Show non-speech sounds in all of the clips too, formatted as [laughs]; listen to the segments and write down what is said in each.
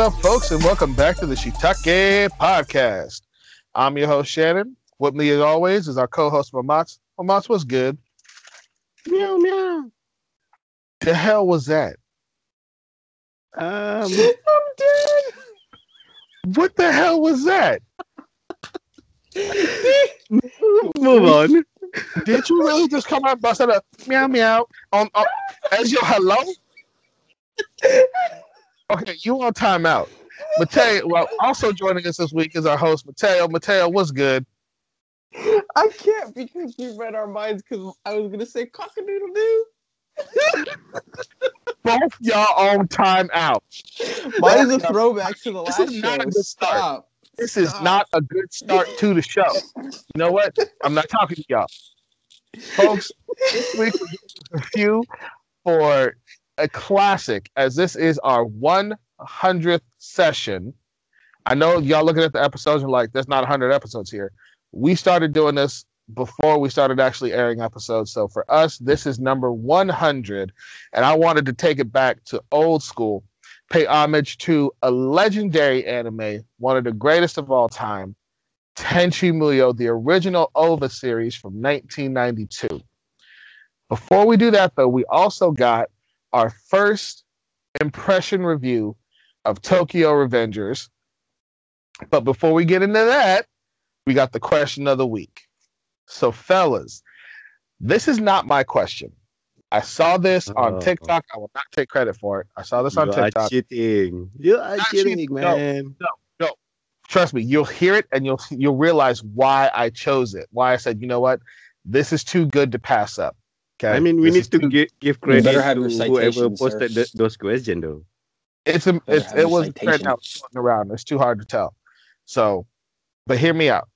What's up, folks, and welcome back to the Shiitake Podcast. I'm your host, Shannon. With me, as always, is our co-host, Mamats. Mamats, what's good? Meow meow. The hell was that? Um, [laughs] I'm dead. What the hell was that? move on. Did you really just come out and bust out a meow meow on, on as your hello? Okay, you on timeout. Mateo, well, also joining us this week is our host, Mateo. Mateo, what's good? I can't because you read our minds because I was gonna say cockadoodle doo. [laughs] Both y'all on timeout. Mine is a throwback to the last This is not show. a good start. Stop. This is not a good start to the show. You know what? I'm not talking to y'all. Folks, this week we're doing a few for a classic, as this is our 100th session. I know y'all looking at the episodes and like, there's not 100 episodes here. We started doing this before we started actually airing episodes. So for us, this is number 100. And I wanted to take it back to old school pay homage to a legendary anime, one of the greatest of all time, Tenchi Muyo, the original OVA series from 1992. Before we do that, though, we also got our first impression review of Tokyo Revengers. But before we get into that, we got the question of the week. So, fellas, this is not my question. I saw this on Oh. TikTok. I will not take credit for it. I saw this on you are TikTok. cheating. You are cheating, cheating, no. man. trust me, you'll hear it and you'll you'll realize why I chose it. Why I said, you know what, this is too good to pass up. Okay. I mean, we This need to too- give, give credit to whoever posted sir. th- those questions, though. It's a, Better it's it was right citation. now around. It's too hard to tell. So, but hear me out.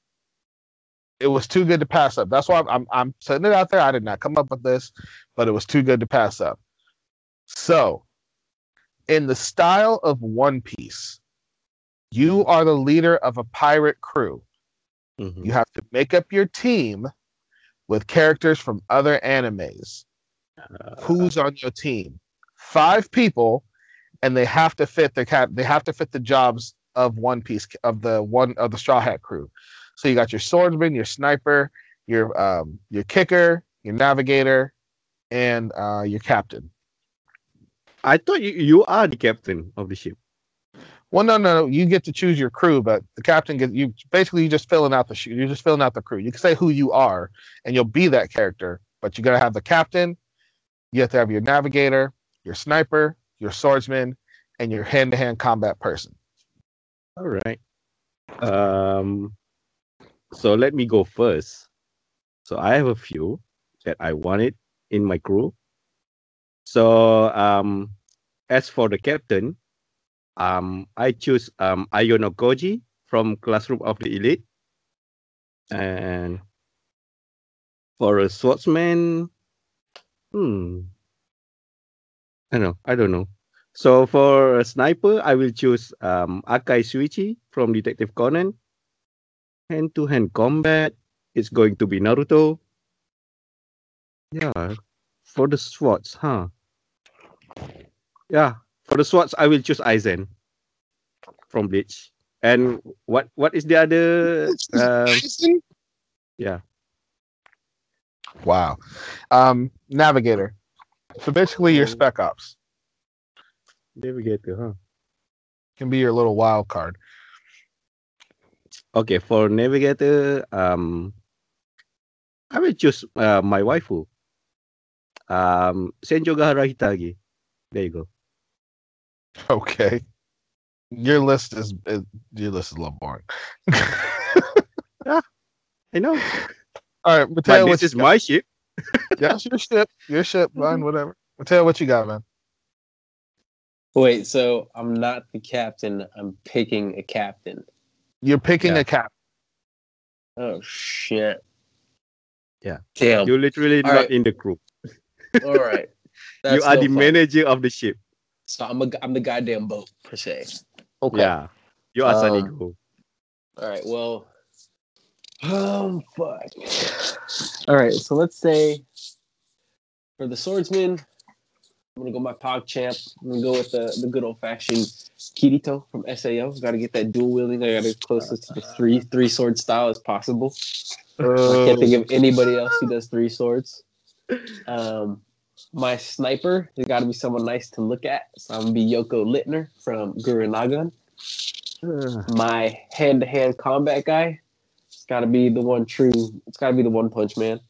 It was too good to pass up. That's why I'm, I'm I'm setting it out there. I did not come up with this, but it was too good to pass up. So, in the style of One Piece, you are the leader of a pirate crew. Mhm. You have to make up your team with characters from other animes. Uh, Who's on your team? Five people, and they have to fit the cat. They have to fit the jobs of One Piece of the one of the Straw Hat crew. So you got your swordsman, your sniper, your um, your kicker, your navigator, and uh, your captain. I thought you, you are the captain of the ship. Well, no, no, no. You get to choose your crew, but the captain gets you. Basically, you're just filling out the sh- you're just filling out the crew. You can say who you are, and you'll be that character. But you gotta have the captain. You have to have your navigator, your sniper, your swordsman, and your hand-to-hand combat person. All right. Um. So let me go first. So I have a few that I wanted in my crew. So um, as for the captain, um, I choose um Ayanokoji from Classroom of the Elite, and for a swordsman, hmm, I don't know. I don't know. So for a sniper, I will choose um, Akai Shuichi from Detective Conan. Hand-to-hand combat, it's going to be Naruto. Yeah, for the swords, huh? Yeah, for the swords, I will choose Aizen from Bleach. And what what is the other? Um, yeah, Wow. Um, navigator. So basically, your Oh. spec ops there we get to, huh? can be your little wild card. Okay, for navigator, um, I will choose uh, my waifu. Um, Senjougahara Hitagi. There you go. [laughs] Okay. Your list is, is your list is a little boring. Yeah, [laughs] I know, All right, but Mateo, what this you is my ship. got? [laughs] Yeah, it's your ship. Your ship, mine, mm-hmm. whatever. Mateo, what you got, man? Wait, so I'm not the captain. I'm picking a captain. You're picking Yeah. a cap. Oh shit. Yeah. Damn. You're literally All not right. in the crew. All right. you are no the fun. manager of the ship. So I'm a, I'm the goddamn boat per se. Okay. Yeah, you are Um, Sanigo. All right. Well. Oh fuck. All right. So let's say for the swordsman, I'm gonna go my Pog champ. I'm gonna go with the, the good old fashioned Kirito from Sao. Gotta get that dual wielding. I gotta get closest to the three three sword style as possible. I can't think of anybody else who does three swords. Um, my sniper has got to be someone nice to look at. So I'm gonna be Yoko Littner from Gurren Lagann. My hand-to-hand combat guy, it's got to be the one true. It's got to be the One Punch Man.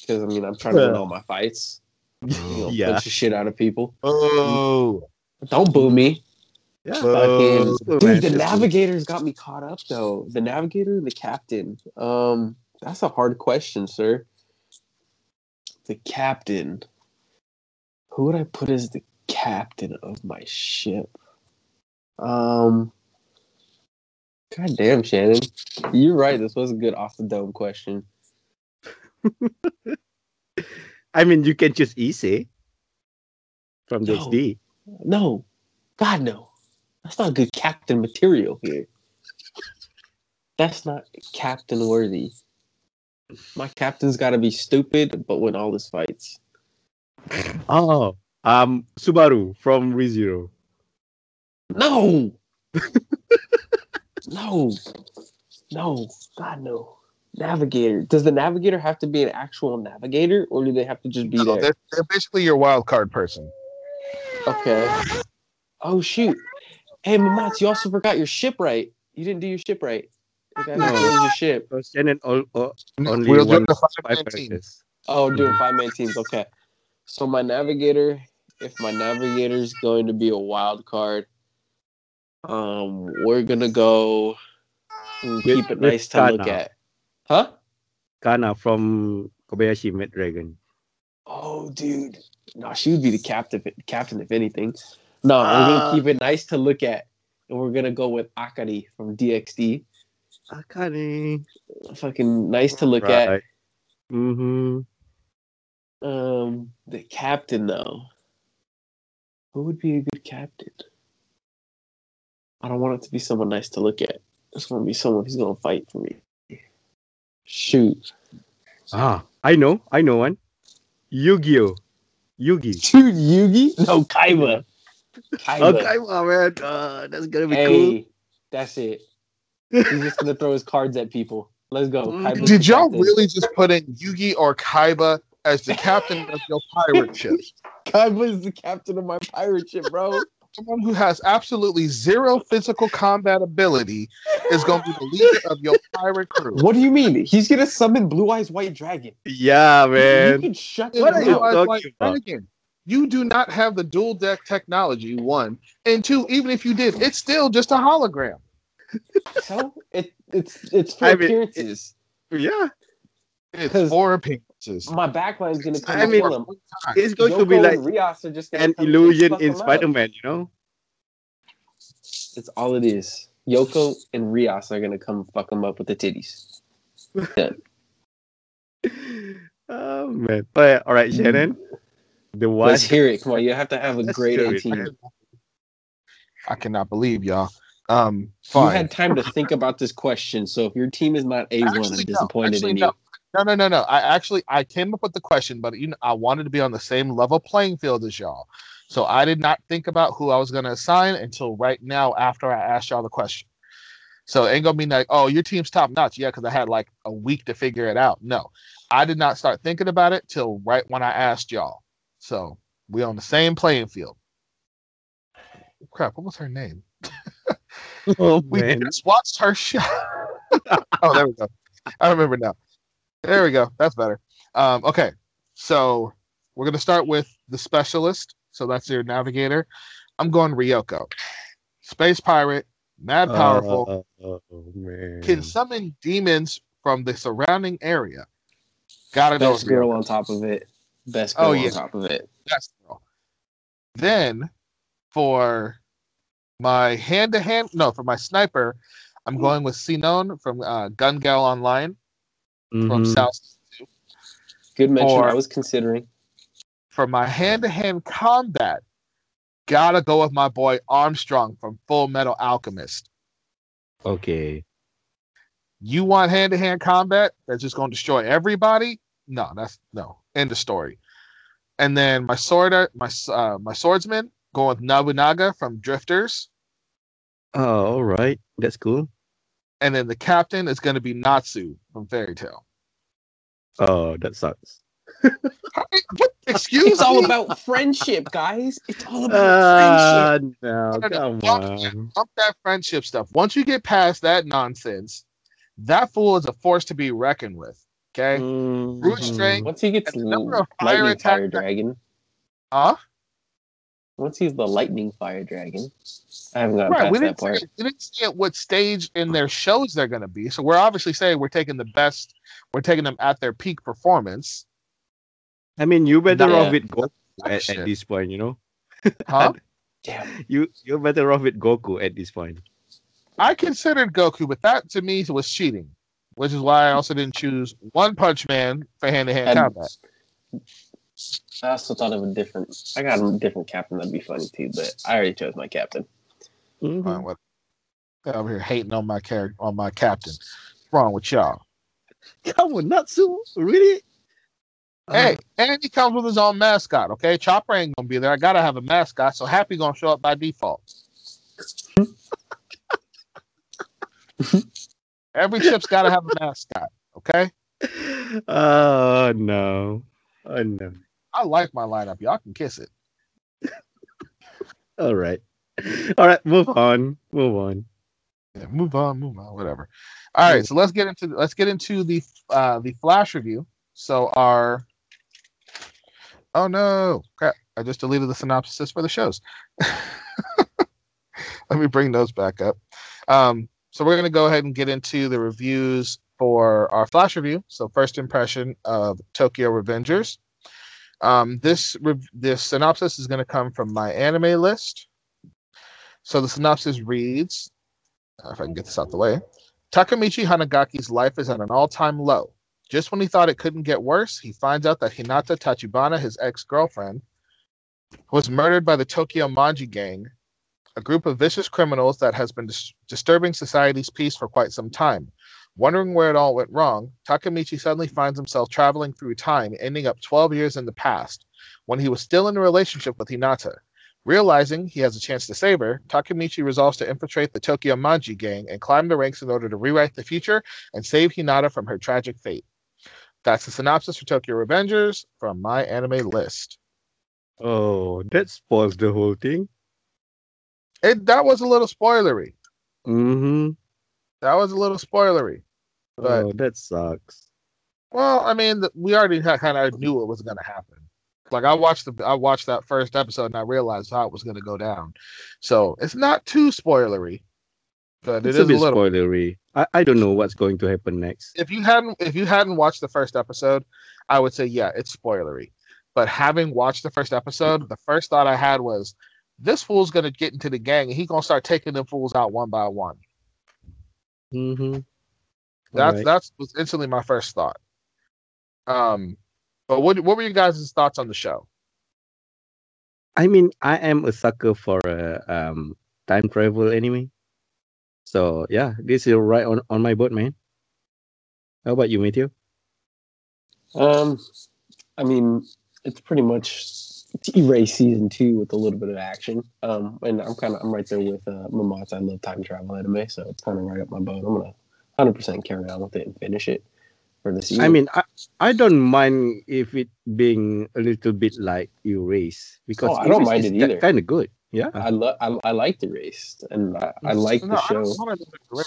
Because I mean, I'm trying to win all my fights. You know, yeah. punch the shit out of people. Oh, Don't boo me. Yeah. Fucking, Oh, dude, man, the navigator's got me caught up though. The navigator and the captain. Um, that's a hard question, sir. The captain. Who would I put as the captain of my ship? Um. God damn, Shannon. You're right. This was a good off the dome question. [laughs] I mean, you can choose easy from No. XD. No, God no. That's not good captain material here. That's not captain worthy. My captain's got to be stupid, but win all his fights. Oh, um, Subaru from ReZero. No, [laughs] no, no. God no. Navigator. Does the navigator have to be an actual navigator, or do they have to just be no, there? they're, they're basically your wild card person. Okay. Oh shoot. Hey Mamats, you also forgot your ship right. You didn't do your ship right. You gotta no. your ship. So Shannon all, all, only we'll do the five five-man team. characters. Oh, doing five man teams. Okay. So my navigator, if my navigator is going to be a wild card, um, we're gonna go and keep it nice to look at. Huh? Kanna from Kobayashi Maid Dragon. Oh, dude. No, she would be the captain. Captain, if anything. No, we're Ah. gonna keep it nice to look at, and we're gonna go with Akari from DxD. Akari, Fucking nice to look at. Mm-hmm. Um, the captain though. Who would be a good captain? I don't want it to be someone nice to look at. I just want to be someone who's gonna fight for me. Shoot, Ah, I know. I know one. Yu-Gi-Oh! Yugi. [laughs] dude, Yugi? No, Kaiba. Kaiba. Okay, well, man. Uh, that's gonna be hey, cool. that's it. He's just gonna throw his cards at people. Let's go. Mm. Kaiba's Did y'all captain. really just put in Yugi or Kaiba as the captain of your pirate ship? [laughs] Kaiba is the captain of my pirate ship, bro. Someone who has absolutely zero physical combat ability is going to be the leader of your pirate crew. What do you mean? He's gonna summon Blue Eyes White Dragon. Yeah, man. You can shut What him are you out. Otherwise, talking like, you do not have the dual deck technology, one. And two, even if you did, it's still just a hologram. So it it's it's for I mean, appearances. Yeah, It's 'Cause- four appearances. My backline's gonna come I mean, kill him. it's going to be like Rios Rias are just gonna an illusion in. Spider-Man, you know? It's all it is. Yoko and Rias are gonna come fuck him up with the titties. [laughs] Oh man! But all right, Shannon. The one. Let's hear it. Come on, you have to have a Let's great hear A it, team. man. I cannot believe y'all. Um, You had time to think about this question, so if your team is not A one, I'm Actually, no. disappointed Actually, in you. no. No, no, no, no. I actually I came up with the question, but you know, I wanted to be on the same level playing field as y'all. So I did not think about who I was gonna assign until right now after I asked y'all the question. So it ain't gonna be like, oh, your team's top notch. Yeah, because I had like a week to figure it out. No. I did not start thinking about it till right when I asked y'all. So we on the same playing field. Crap, what was her name? Oh [laughs] We man! just watched her show. [laughs] oh, there we go. I remember now. There we go. That's better. Um, okay, so we're gonna start with the specialist. So that's your navigator. I'm going Ryoko, space pirate, mad powerful, Oh, oh, man! can summon demons from the surrounding area. Gotta. Best with girl on top of it. Best girl Oh, yeah. on top of it. Best girl. Then for my hand to hand, no, for my sniper, I'm going with Sinon from uh, Gun Gale Online from Mhm. South. Good mention. Or- I was considering. For my hand to hand combat, gotta go with my boy Armstrong from Full Metal Alchemist. Okay. You want hand to hand combat that's just going to destroy everybody? No, that's no. End of story. And then my sword, my uh, my swordsman going with Nobunaga from Drifters. Oh, all right. That's cool. And then the captain is going to be Natsu from Fairy Tail. Oh, that sucks. [laughs] what? Excuse It's all about friendship, guys. It's all about Ah, friendship. no, No, no, come no. on. Bump that friendship stuff. Once you get past that nonsense, that fool is a force to be reckoned with. Okay? Mhm. Root strength. Once he gets And the number of fire lightning attack- fire dragon, Huh? Once he's the lightning fire dragon, I haven't gotten Right. We past that part. say, we didn't see at what stage in their shows they're going to be. So we're obviously saying we're taking the best, we're taking them at their peak performance. I mean, you better Yeah. off with Goku oh, at, at this point, you know. Huh? [laughs] Damn. You you're better off with Goku at this point. I considered Goku, but that to me was cheating, which is why I also didn't choose One Punch Man for hand to hand combat. I also thought of a different. I got a different captain that'd be funny too, but I already chose my captain. Mhm. Fine, what- They're over here hating on my character, on my captain. What's wrong with y'all? Come on, Natsu, really? Hey, and he comes with his own mascot. Okay, Chopper ain't gonna be there. I gotta have a mascot, so Happy gonna show up by default. [laughs] Every chip's gotta have a mascot. Okay, [laughs] Oh no. Oh no. I like my lineup. Y'all can kiss it. All right. All right, move on. Move on. Yeah, move on, move on, whatever. All right, so let's get into let's get into the uh the flash review. So our oh no, crap! I just deleted the synopsis for the shows. [laughs] Let me bring those back up. Um, so we're gonna go ahead and get into the reviews for our flash review. So first impression of Tokyo Revengers. Um, this this synopsis is gonna come from my anime list. So the synopsis reads uh, if I can get this out the way. Takemichi Hanagaki's life is at an all-time low. Just when he thought it couldn't get worse, he finds out that Hinata Tachibana, his ex-girlfriend, was murdered by the Tokyo Manji gang, a group of vicious criminals that has been dis- disturbing society's peace for quite some time. Wondering where it all went wrong, Takemichi suddenly finds himself traveling through time, ending up 12 years in the past, when he was still in a relationship with Hinata. Realizing he has a chance to save her, Takemichi resolves to infiltrate the Tokyo Manji gang and climb the ranks in order to rewrite the future and save Hinata from her tragic fate. That's the synopsis for Tokyo Revengers from my anime list. Oh, that spoils the whole thing. It that was a little spoilery. Mm-hmm. That was a little spoilery. But- Oh, that sucks. Well, I mean, we already kind of knew it was going to happen. Like I watched the I watched that first episode and I realized how it was going to go down. So it's not too spoilery, but It's it a is a little. spoilery. I, I don't know what's going to happen next. if you hadn't if you hadn't watched the first episode, I would say yeah, it's spoilery. But having watched the first episode, the first thought I had was this fool's gonna get into the gang and he's gonna start taking them fools out one by one. Mm-hmm. That's that's was instantly my first thought. Um, but what what were you guys' thoughts on the show? I mean, I am a sucker for a um time travel anime. So yeah, this is right on, on my boat, man. How about you, Matthew? Um, I mean, it's pretty much erase season two with a little bit of action. Um, and I'm kind of I'm right there with uh, Mamat's. I love time travel anime, so it's kind of right up my boat. I'm gonna 100 percent carry on with it and finish it for this year. I mean, I, I don't mind if it being a little bit like Erase because Oh, I don't mind it either. Kind of good, yeah. I love I, I like the race and I, I like No, the show. wanna do it great.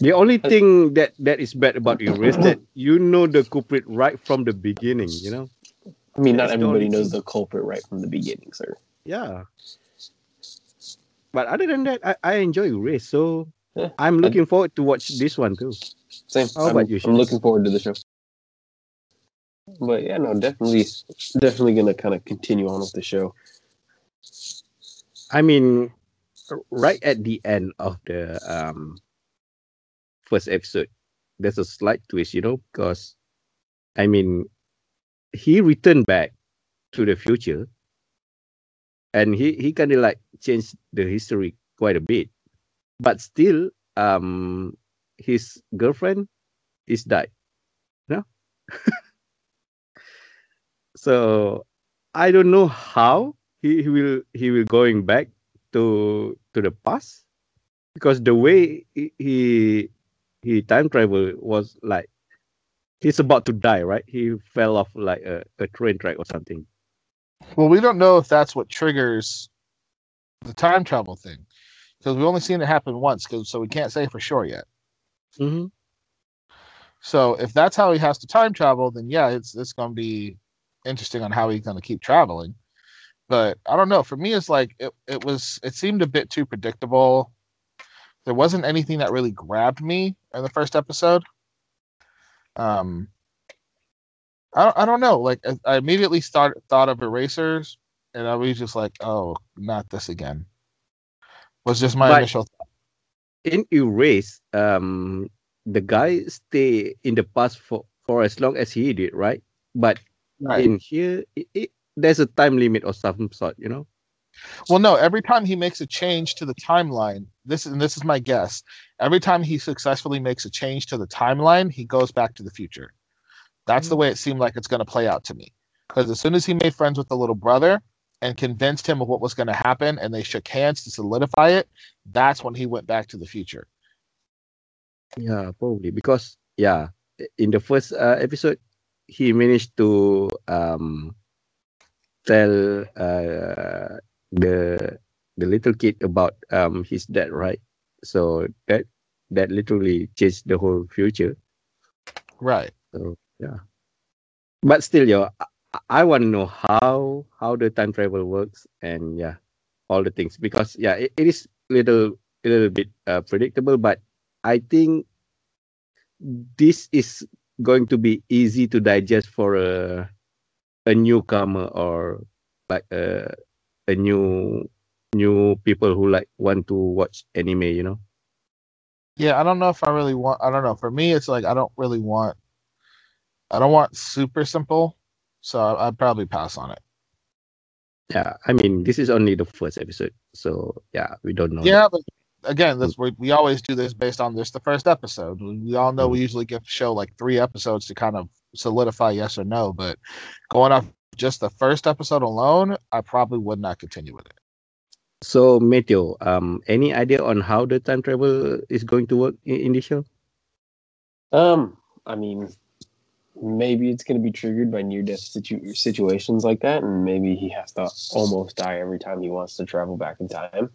The only thing that that is bad about Erase that you know the culprit right from the beginning. You know, I mean, not everybody knows the culprit right from the beginning, sir. yeah. But other than that, I, I enjoy Race, so Yeah. I'm looking forward to watch this one too. Same. How I'm, about you, I'm looking forward to the show. But yeah, no, definitely, definitely gonna kind of continue on with the show. I mean, right at the end of the um first episode, there's a slight twist, you know, because I mean, he returned back to the future, and he he kind of like changed the history quite a bit, but still, um, his girlfriend is died. No. [laughs] So I don't know how he, he will he will going back to to the past because the way he he, he time travel was like he's about to die, right? He fell off like a, a train track or something. Well, we don't know if that's what triggers the time travel thing because we've only seen it happen once. Cause, so we can't say for sure yet. Mm-hmm. So if that's how he has to time travel, then yeah, it's it's going to be interesting on how he's going to keep traveling. But I don't know. For me, it's like it, it was. It seemed a bit too predictable. There wasn't anything that really grabbed me in the first episode. Um, I don't, I don't know. Like I, immediately start thought of erasers, and I was just like, oh, not this again. Was just my But- initial. Thought. In Erase, um, the guy stay in the past for for as long as he did, right? But in here, it, it, there's a time limit or some sort, you know. Well, no. Every time he makes a change to the timeline, this and this is my guess. Every time he successfully makes a change to the timeline, he goes back to the future. That's the way it seemed like it's going to play out to me. Because as soon as he made friends with the little brother and convinced him of what was going to happen, and they shook hands to solidify it, that's when he went back to the future. Yeah, probably because yeah, in the first uh, episode, he managed to um tell uh the the little kid about um his dad, right? So that that literally changed the whole future. Right. So yeah, but still, yo, I, I want to know how how the time travel works and yeah, all the things because yeah, it, it is little a little bit uh, predictable, but I think this is going to be easy to digest for a a newcomer or like a a new new people who like want to watch anime. You know. Yeah, I don't know if I really want. I don't know. For me, it's like I don't really want. I don't want super simple, so I, I'd probably pass on it. Yeah, I mean this is only the first episode, so yeah, we don't know. Yeah, but again, that's we we always do this based on this the first episode. We, all know we Mm-hmm. usually give the show like three episodes to kind of solidify yes or no, but going off just the first episode alone, I probably would not continue with it. So, Matthew, um, any idea on how the time travel is going to work in, in the show? Um, I mean, maybe it's going to be triggered by near death situ- situations like that, and maybe he has to almost die every time he wants to travel back in time.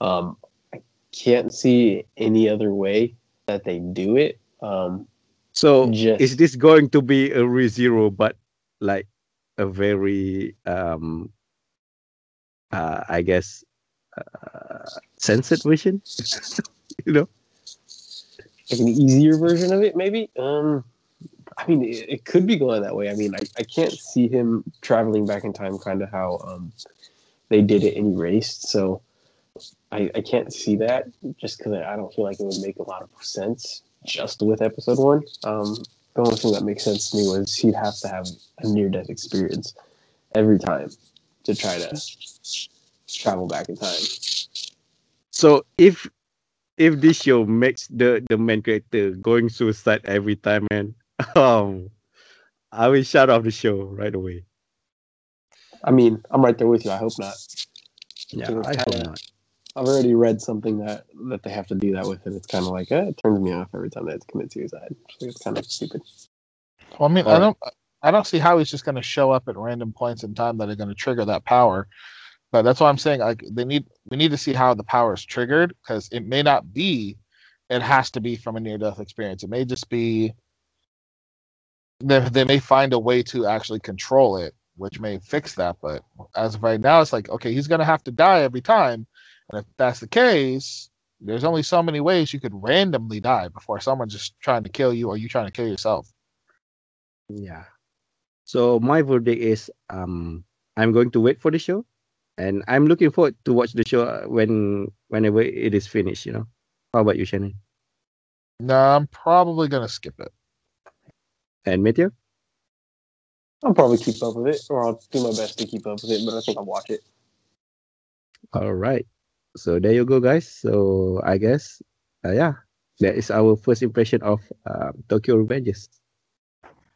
Um, I can't see any other way that they do it. Um, So, just is this going to be a ReZero, but like a very, um, uh, I guess, censored version? [laughs] you know? like an easier version of it, maybe. Um, I mean, it, it could be going that way. I mean, I, I can't see him traveling back in time, kind of how um, they did it in Erased. So I, I can't see that just because I don't feel like it would make a lot of sense just with episode one. Um, the only thing that makes sense to me was he'd have to have a near death experience every time to try to travel back in time. So, if if this show makes the the main character going suicide every time, man, [laughs] um, I will shut off the show right away. I mean, I'm right there with you. I hope not. Yeah, I hope kinda- not. I've already read something that that they have to do that with, and it's kind of like eh, it turns me off every time they have to commit suicide. It's kind of stupid. Well, I mean, I don't, I don't see how he's just going to show up at random points in time that are going to trigger that power. But that's why I'm saying like they need, we need to see how the power is triggered because it may not be, it has to be from a near death experience. It may just be, they, they may find a way to actually control it, which may fix that. But as of right now, it's like okay, he's to have to die every time, and if that's the case, there's only so many ways you could randomly die before someone's just trying to kill you or you trying to kill yourself. Yeah. So my verdict is um I'm going to wait for the show, and I'm looking forward to watch the show uh, when whenever it is finished. You know. How about you, Shannon No, I'm probably gonna skip it. and Matthew? I'll probably keep up with it, or I'll do my best to keep up with it. But I think I'll watch it. All right. So there you go, guys. So I guess, uh, yeah, that is our first impression of uh, Tokyo Revengers.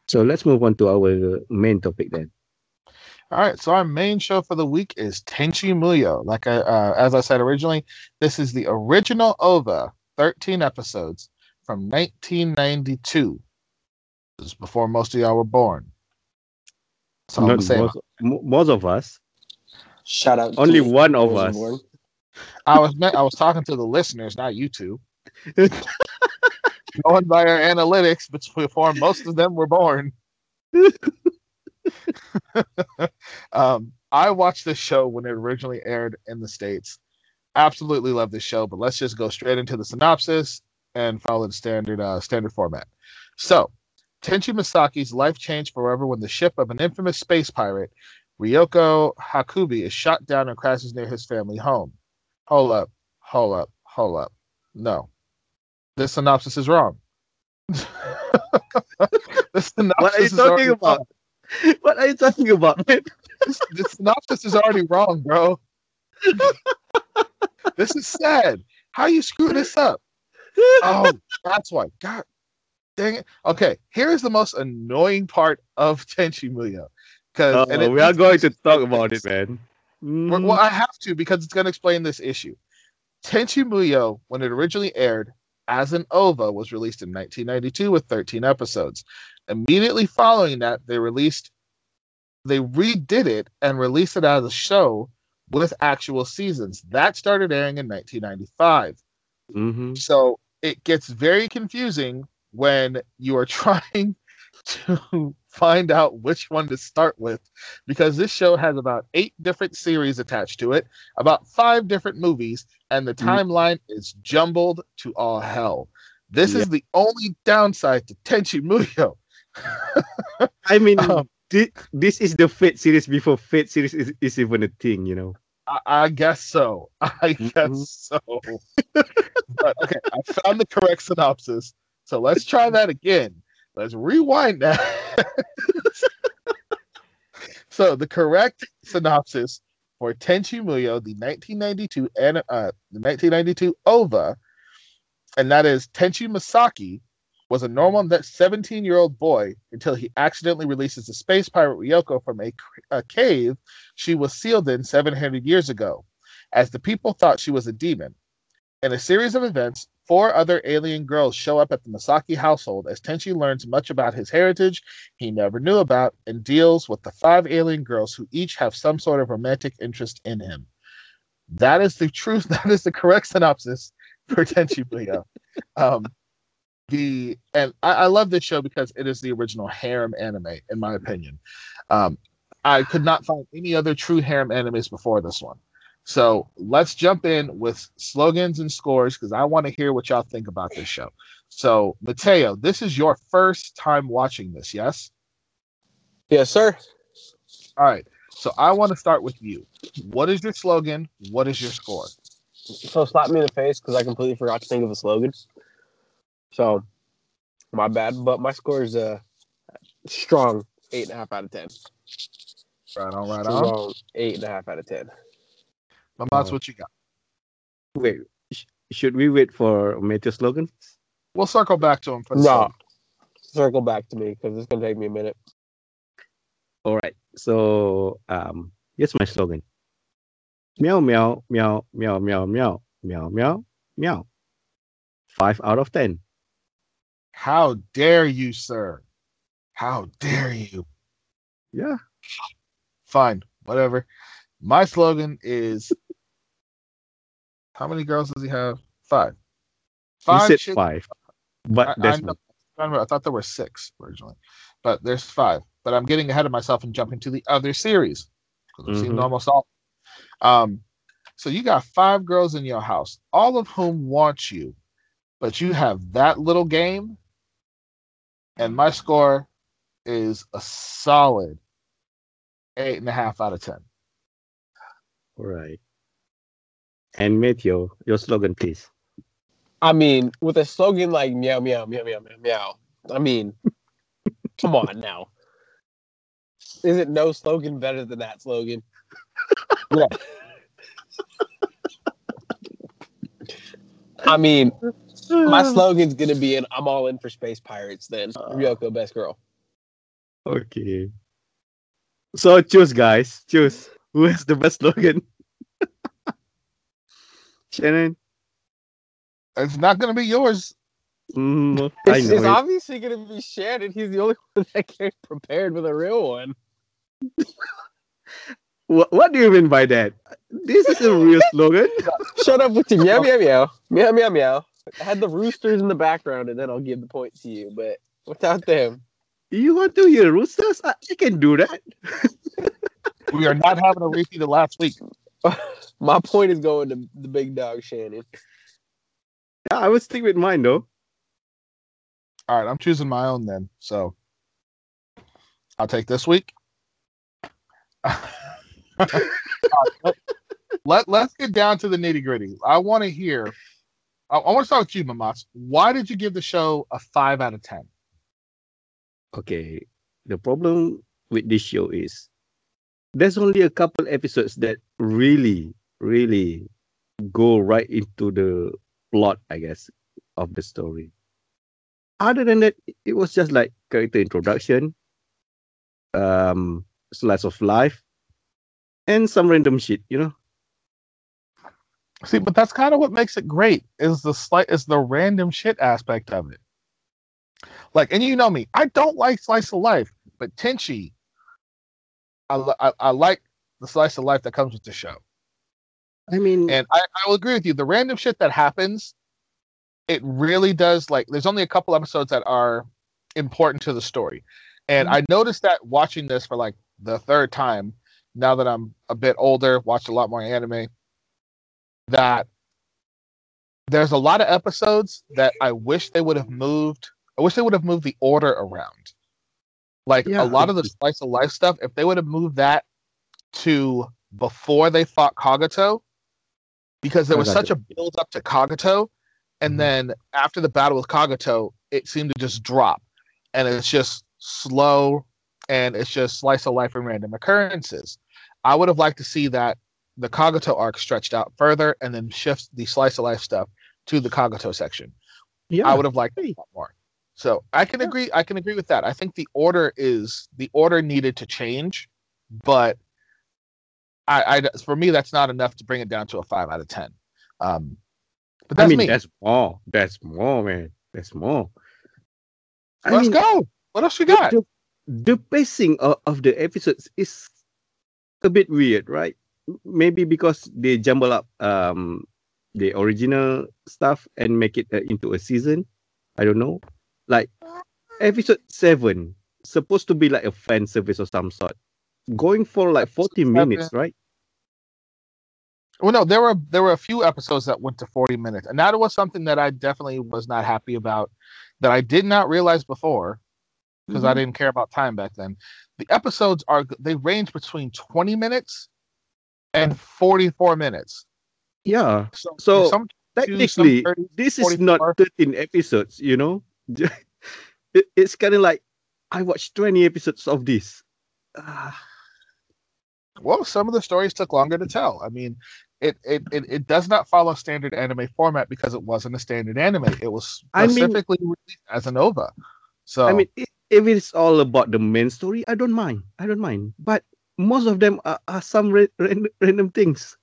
So let's move on to our main topic then. All right, so our main show for the week is Tenchi Muyo. Like I, uh, as I said originally, this is the original OVA, 13 episodes from 1992. This is before most of y'all were born. So I'm Not gonna most, most of us. Shout out. Only to one of us. Bourne. I was meant, I was talking to the listeners, not you two. [laughs] Going by our analytics, but before most of them were born. [laughs] [laughs] um, I watched this show when it originally aired in the states. Absolutely love this show, but let's just go straight into the synopsis and follow the standard uh, standard format. So, Tenchi Masaki's life changed forever when the ship of an infamous space pirate, Ryoko Hakubi, is shot down and crashes near his family home. Hold up, hold up, hold up. No, this synopsis is wrong. [laughs] this synopsis What are you talking about? Wrong. [laughs] What are you talking about, man? This, this synopsis is already wrong, bro. this is sad. How you screw this up? Oh, that's why. God dang it. Okay, here's the most annoying part of Tenchi Muyo. Because Uh, we are going to talk about it, man. Well, Mm, well, I have to because it's going to explain this issue. Tenchi Muyo, when it originally aired as an OVA, was released in 1992 with 13 episodes. Immediately following that, they released, they redid it and released it as a show with actual seasons. That started airing in 1995. mhm. So it gets very confusing when you are [laughs] trying to find out which one to start with because this show has about eight different series attached to it, about five different movies, and the Mhm. timeline is jumbled to all hell. This Yeah. is the only downside to Tenchi Muyo. [laughs] I mean, Um, thi- this is the Fate series before Fate series is, is even a thing, you know. I, I guess so. [laughs] I Mhm. guess so. but okay, I found the correct synopsis. So let's try that again. Let's rewind that. [laughs] so the correct synopsis for Tenchi Muyo, the 1992 and uh, the 1992 OVA, and that is Tenchi Masaki was a normal 17 year old boy until he accidentally releases the space pirate Ryoko from a, a cave she was sealed in 700 years ago, as the people thought she was a demon. In a series of events, four other alien girls show up at the Masaki household as Tenchi learns much about his heritage he never knew about and deals with the five alien girls who each have some sort of romantic interest in him. That is the truth. [laughs] That is the correct synopsis for Tenchi. [laughs] Um, the and I, I love this show because it is the original harem anime, in my opinion. Um, I could not find any other true harem animes before this one. So let's jump in with slogans and scores because I want to hear what y'all think about this show. So, Mateo, this is your first time watching this, yes? Yes, sir. All right. So I want to start with you. What is your slogan? What is your score? So slap me in the face because I completely forgot to think of a slogan. So my bad, but my score is a strong eight and a half out of ten. Right on, right on. Eight and a half out of ten. Mamas, what you got? Wait, sh- should we wait for Matthew's slogan? We'll circle back to him for No, slogan. circle back to me because it's gonna take me a minute. All right. So, um, here's my slogan. Meow meow meow meow meow meow meow meow meow. Five out of ten. How dare you, sir? How dare you? Yeah. Fine, whatever. My slogan is how many girls does he have? Five. You said five, but I, I, there's know- I I thought there were six originally, but there's five. But I'm getting ahead of myself and jumping to the other series because we've seen Mhm. almost all. Um, so you got five girls in your house, all of whom want you, but you have that little game, and my score is a solid eight and a half out of ten. all right. And Matthew, your slogan, please. I mean, with a slogan like meow meow meow meow meow meow. I mean, [laughs] come on now. Is it no slogan better than that slogan? Yeah. [laughs] I mean, my [sighs] slogan's gonna be an I'm all in for space pirates then. Ryoko best girl. Okay. So choose, guys. Choose. Who has the best slogan? [laughs] Shannon. It's not going to be yours. Mm, It's, it's it. obviously gonna be Shannon. He's the only [laughs] one that came prepared with a real one. [laughs] What, what do you mean by that? This is a real slogan. Shut up with your meow meow meow meow meow meow. I had the roosters in the background, and then I'll give the point to you. But without them, You want to hear roosters? I, I can do that. We are not having a repeat of last week. [laughs] my point is going to the big dog Shannon. Yeah, I would stick with mine though. All right, I'm choosing my own then. So I'll take this week. [laughs] Uh, let, let, let's get down to the nitty gritty. I want to hear. I, I want to start with you, Mamas. Why did you give the show a five out of ten? Okay, the problem with this show is there's only a couple episodes that really, really go right into the plot, I guess, of the story. Other than that, it- was just like character introduction, um, slice of life, and some random shit, you know. See, but that's kind of what makes it great is the slight is the random shit aspect of it. Like, and you know me, I don't like slice of life, but Tenchi, I, I, I like the slice of life that comes with the show. I mean, And I, I will agree with you. The random shit that happens, it really does like there's only a couple episodes that are important to the story. And mm-hmm. I noticed that watching this for like the third time, now that I'm a bit older, watched a lot more anime, that there's a lot of episodes that I wish they would have moved. I wish they would have moved the order around. Like Yeah, a lot of the slice of life stuff, if they would have moved that to before they fought Kagato, because there was such a build up to Kagato, and Mhm. then after the battle with Kagato, it seemed to just drop, and it's just slow, and it's just slice of life and random occurrences. I would have liked to see that the Kagato arc stretched out further, and then shift the slice of life stuff to the Kagato section. yeah, I would have liked that more. So I can Yeah. agree. I can agree with that. I think the order is the order needed to change, but I, I for me that's not enough to bring it down to a five out of ten. Um, but that's I mean, me. that's more. That's more, man. That's more. I Let's mean, go. What else you got? The, the pacing of, of the episodes is a bit weird, right? Maybe because they jumble up um the original stuff and make it uh, into a season. I don't know. Like episode seven, supposed to be like a fan service of some sort, going for like forty minutes, right? Well, no, there were there were a few episodes that went to forty minutes, and that was something that I definitely was not happy about. That I did not realize before because I Mhm. didn't care about time back then. The episodes are they range between twenty minutes and forty four minutes. Yeah. So, So, some Technically, 30, this is not 13 episodes, you know? [laughs] it, it's kind of like I watched 20 episodes of this. Ah, well, some of the stories took longer to tell. I mean, it it, it, it does not follow standard anime format because it wasn't a standard anime. It was I mean- specifically released as an OVA. So I mean, if it's all about the main story, I don't mind. I don't mind. But most of them are, are some ra- ran- random things.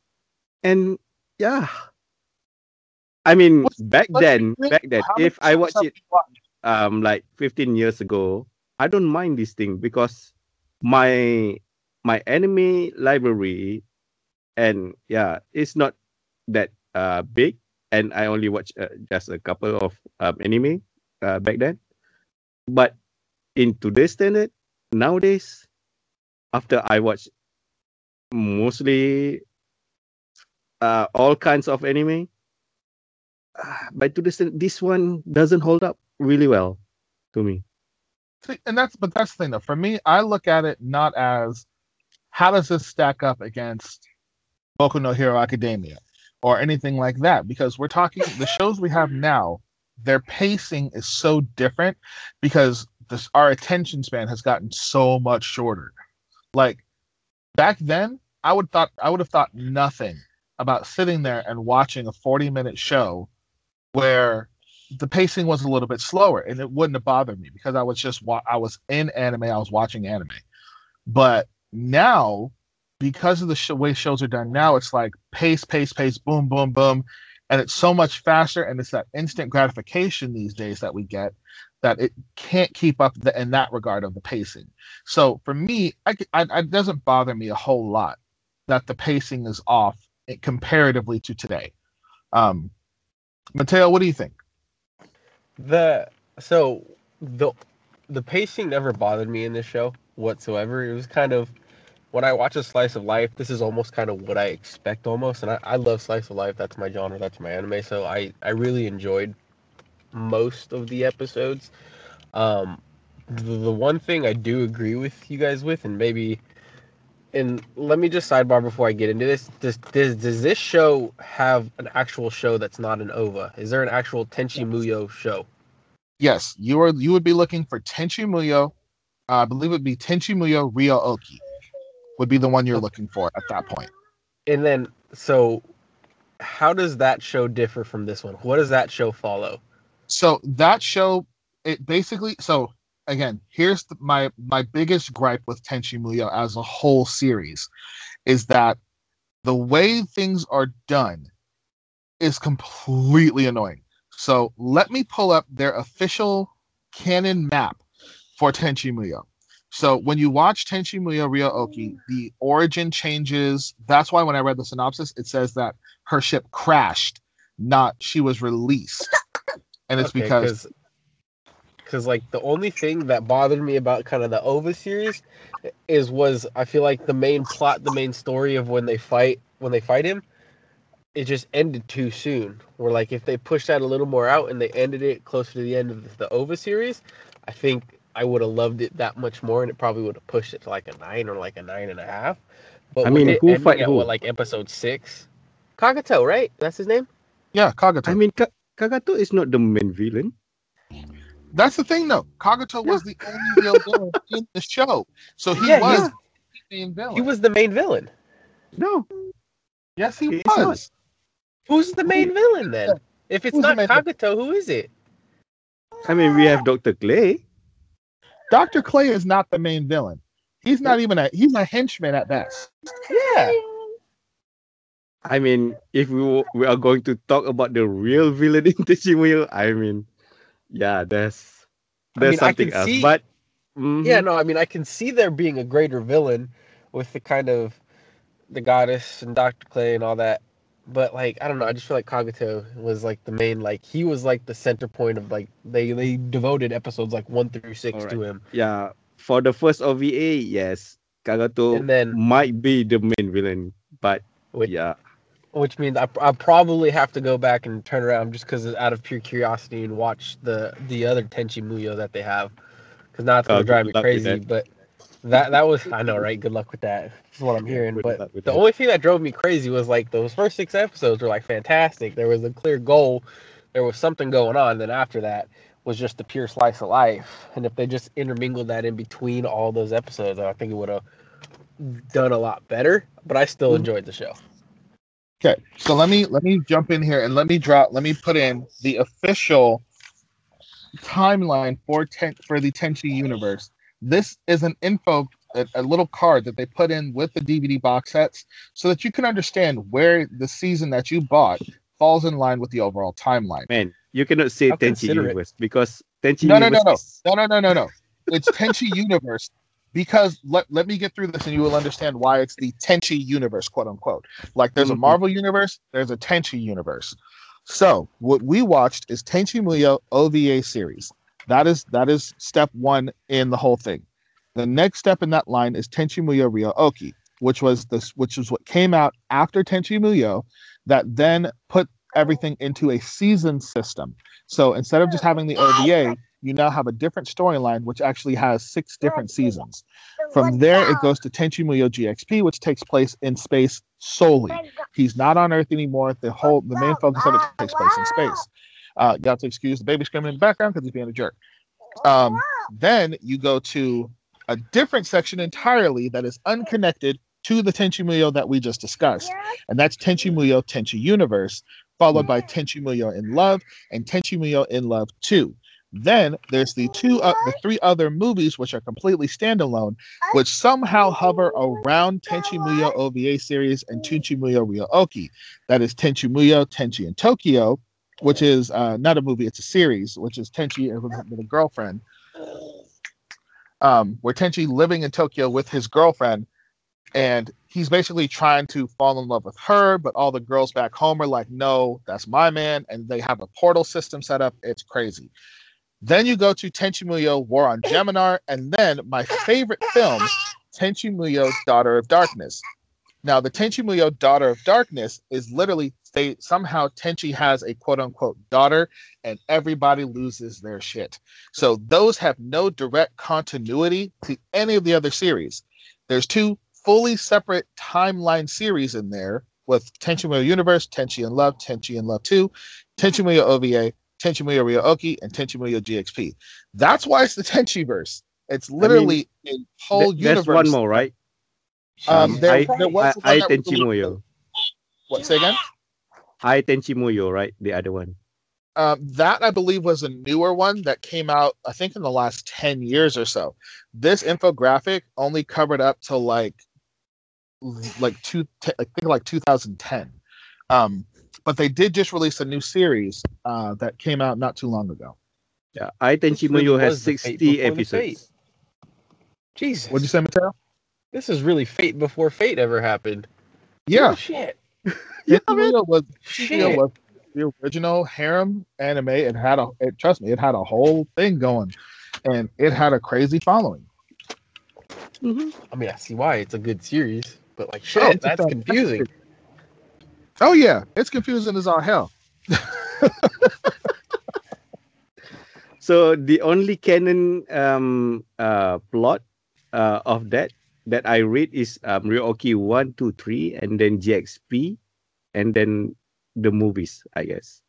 And yeah. I mean, What's- back let's then, back then, if I watch it um like 15 years ago i don't mind this thing because my my anime library and yeah it's not that uh big and i only watch uh, just a couple of um, anime uh, back then but in today's standard nowadays after i watch mostly uh all kinds of anime uh, by today's standard, this one doesn't hold up really well to me See, and that's but that's the thing though. For me, I look at it not as how does this stack up against Boku no Hero Academia or anything like that, because we're talking the shows we have now, their pacing is so different because this our attention span has gotten so much shorter. Like back then, I would thought I would have thought nothing about sitting there and watching a 40 minute show where the pacing was a little bit slower and it wouldn't have bothered me because I was just wa- I was in anime, I was watching anime. But now, because of the sh- way shows are done now, it's like pace, pace, pace, boom, boom, boom, and it's so much faster, and it's that instant gratification these days that we get that it can't keep up the, in that regard of the pacing. So for me, I, I, it doesn't bother me a whole lot that the pacing is off comparatively to today. Um, Mateo, what do you think? The so the the pacing never bothered me in this show whatsoever. It was kind of when I watch a slice of life, this is almost kind of what I expect almost. And I, I love slice of life. That's my genre. That's my anime. So I, I really enjoyed most of the episodes. Um, the, the one thing I do agree with you guys with, and maybe, and let me just sidebar before I get into this. Does, does, does this show have an actual show that's not an OVA? Is there an actual Tenchi Muyo show? Yes, you are. You would be looking for Tenchi Muyo. Uh, I believe it would be Tenchi Muyo Ryo Oki would be the one you're looking for at that point. And then, so how does that show differ from this one? What does that show follow? So that show, it basically. So again, here's the, my my biggest gripe with Tenchi Muyo as a whole series, is that the way things are done is completely annoying. So let me pull up their official canon map for Tenchi Muyo. So when you watch Tenchi Muyo Oki, the origin changes. That's why when I read the synopsis, it says that her ship crashed, not she was released. And it's okay, because because like the only thing that bothered me about kind of the OVA series is was I feel like the main plot, the main story of when they fight when they fight him, it just ended too soon. Or like if they pushed that a little more out and they ended it closer to the end of the OVA series, I think I would have loved it that much more, and it probably would have pushed it to like a nine or like a nine and a half. But I mean, who fight who? What, like episode six, Kagato, right? That's his name. Yeah, Kagato. I mean, Ka- Kagato is not the main villain. That's the thing, though. Kagato yeah. was the only real villain in the show, so he yeah, was the main villain. He was the main villain. No. Yes, he, he was. Who's the main villain then? If it's Who's not Kagato, who is it? I mean, we have Doctor Clay. Dr. Clay is not the main villain. He's not even a he's a henchman at best. Yeah. I mean, if we we are going to talk about the real villain [laughs] in Tenchi Muyo, I mean, yeah, there's there's I mean, something else. See, but mm-hmm. yeah, no, I mean, I can see there being a greater villain with the kind of the goddess and Doctor Clay and all that but like I don't know, I just feel like Kagato was like the main like he was like the center point of like they they devoted episodes like one through six right. to him. Yeah, for the first OVA, yes, Kagato and then might be the main villain, but which, yeah, which means I I probably have to go back and turn around just because out of pure curiosity and watch the the other Tenchi Muyo that they have, because now it's gonna uh, drive me crazy, but that that was I know right. Good luck with that. That's what I'm hearing. But the that. only thing that drove me crazy was like those first six episodes were like fantastic. There was a clear goal. There was something going on. Then after that was just the pure slice of life. And if they just intermingled that in between all those episodes, I think it would have done a lot better. But I still mm-hmm. enjoyed the show. Okay, so let me let me jump in here and let me drop. Let me put in the official timeline for ten, for the Tenchi universe this is an info, a, a, little card that they put in with the DVD box sets so that you can understand where the season that you bought falls in line with the overall timeline. Man, you cannot say Tenchi Universe it. because Tenchi no, Universe. No, no, no, no, no, no, no. It's Tenchi Universe because let, let me get through this and you will understand why it's the Tenchi Universe, quote unquote. Like there's mm-hmm. a Marvel Universe, there's a Tenchi Universe. So what we watched is Tenchi Muyo OVA series. That is that is step one in the whole thing. The next step in that line is Tenchi Muyo Oki, which was this, which is what came out after Tenchi Muyo, that then put everything into a season system. So instead of just having the OVA, you now have a different storyline, which actually has six different seasons. From there, it goes to Tenchi Muyo GXP, which takes place in space solely. He's not on Earth anymore. The whole, the main focus of it takes place in space. Uh, you have to excuse the baby screaming in the background because he's being a jerk. Um, then you go to a different section entirely that is unconnected to the Tenchi Muyo that we just discussed. And that's Tenchi Muyo Tenchi Universe, followed by Tenchi Muyo in Love and Tenchi Muyo in Love 2. Then there's the two, uh, the three other movies which are completely standalone, which somehow hover around Tenchi Muyo OVA series and Tenchi Muyo Ryo-Oki. That is Tenchi Muyo, Tenchi in Tokyo, which is uh, not a movie, it's a series, which is Tenchi with a girlfriend. Um, where Tenchi living in Tokyo with his girlfriend, and he's basically trying to fall in love with her, but all the girls back home are like, "No, that's my man," and they have a portal system set up. It's crazy. Then you go to Tenchi Muyo War on Geminar, and then my favorite film, Tenchi Muyo Daughter of Darkness. Now, the Tenchi Muyo Daughter of Darkness is literally they somehow Tenchi has a quote unquote daughter, and everybody loses their shit. So those have no direct continuity to any of the other series. There's two fully separate timeline series in there with Tenchi Muyo Universe, Tenchi in Love, Tenchi in Love 2, Tenchi Muyo OVA, Tenchi Muyo Ryo-Oki, and Tenchi Muyo GXP. That's why it's the Tenchi verse. It's literally a whole Th- universe. There's one more, right? Um, there- I, there was I, I that Tenchi a- Muyo. What say again? I Tenchi Muyo, right? The other one. Um, that I believe was a newer one that came out, I think, in the last 10 years or so. This infographic only covered up to like like two I think like 2010. Um, but they did just release a new series uh, that came out not too long ago. Yeah, I Tenchi This really Muyo has was the fate 60 episodes. fate. Jesus. What'd you say, Mateo? This is really fate before fate ever happened. Yeah, Oh, shit. [laughs] Tenchi Muyo was Shit. was the original harem anime. It had a it, trust me, it had a whole thing going, and it had a crazy following. I mean, I see why it's a good series, but like, Oh, shit, it's a that's fantastic- confusing. Oh yeah, it's confusing as all hell. [laughs] So the only canon um uh plot uh of that that I read is um Ryoki 1, 2, 3, and then GXP, and then the movies, I guess.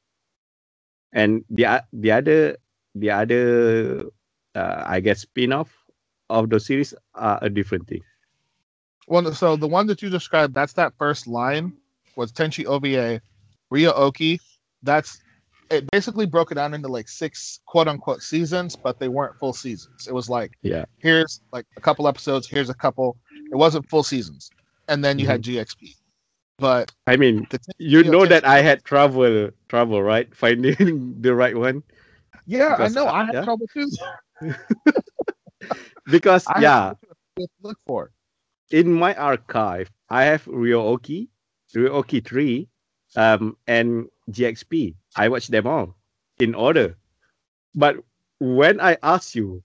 And the the other the other uh, I guess spin-off of the series are a different thing. Well, so the one that you described, that's that first line was Tenchi OVA, Ryo-Oki. That's it. Basically broke it down into like six quote unquote seasons, but they weren't full seasons. It was like Yeah. here's like a couple episodes, here's a couple. It wasn't full seasons, and then you had mm-hmm. GXP. But I mean, you Tenchi know that I had trouble trouble, right? [laughs] Finding the right one. yeah, I know I had yeah. trouble too. [laughs] Because I yeah, look for. in my archive, I have Ryo-Oki, Ryo-Oki 3, um, and GXP. I watched them all in order. But when I asked you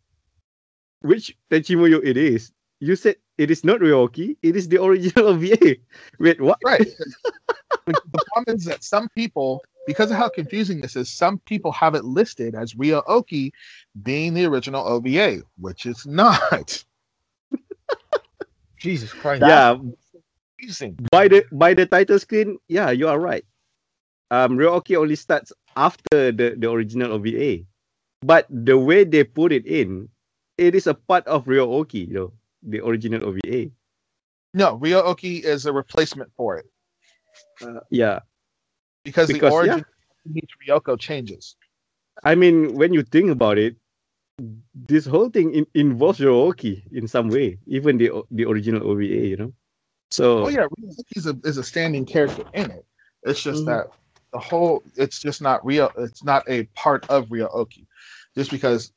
which Tenchimuyo it is, you said it is not Ryo-Oki, it is the original [laughs] OVA. Wait, what? Right. [laughs] the problem is that some people, because of how confusing this is, some people have it listed as Ryo-Oki being the original OVA, which it's not. [laughs] Jesus Christ. Yeah, Confusing. by the by the title screen, yeah, you are right. Um, Ryo-Oki only starts after the, the original OVA. But the way they put it in, it is a part of Ryo-Oki, you know, the original OVA. No, Ryo-Oki is a replacement for it Uh, yeah. because, Because, the origin yeah. of each Ryoko changes. I mean, when you think about it, this whole thing in, involves Ryo-Oki in some way, even the the original OVA, you know. So Oh yeah, Ryo-Oki is a, is a standing character in it. It's just Mhm. that the whole it's just not real. it's not a part of Ryo-Oki. Just because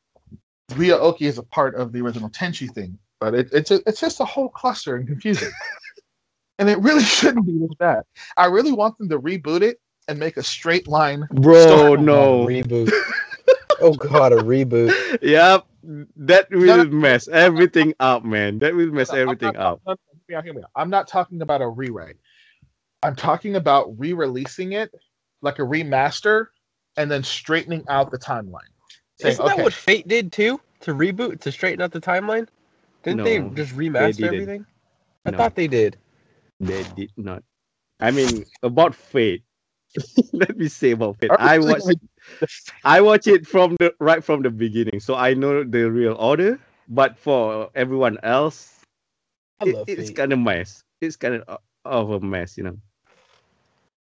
Ryo-Oki is a part of the original Tenchi thing, but it, it's a, it's just a whole cluster and confusing. [laughs] and it really shouldn't be this bad. I really want them to reboot it and make a straight line. bro, no, reboot. oh god, a reboot. [laughs] yep, that will no. mess everything up, man. That will mess everything up. I'm not- me out, hear me out. I'm not talking about a rewrite. I'm talking about re-releasing it like a remaster and then straightening out the timeline. Saying, Isn't that okay, what Fate did too? To reboot, to straighten out the timeline? Didn't they just remaster didn't. everything? I No. thought they did. They did not. I mean, about Fate. [laughs] Let me say about Fate. I Honestly, watched I watch it from the right from the beginning, so I know the real order. But for everyone else, I it- it's kind of mess. It's kind of of a mess, you know.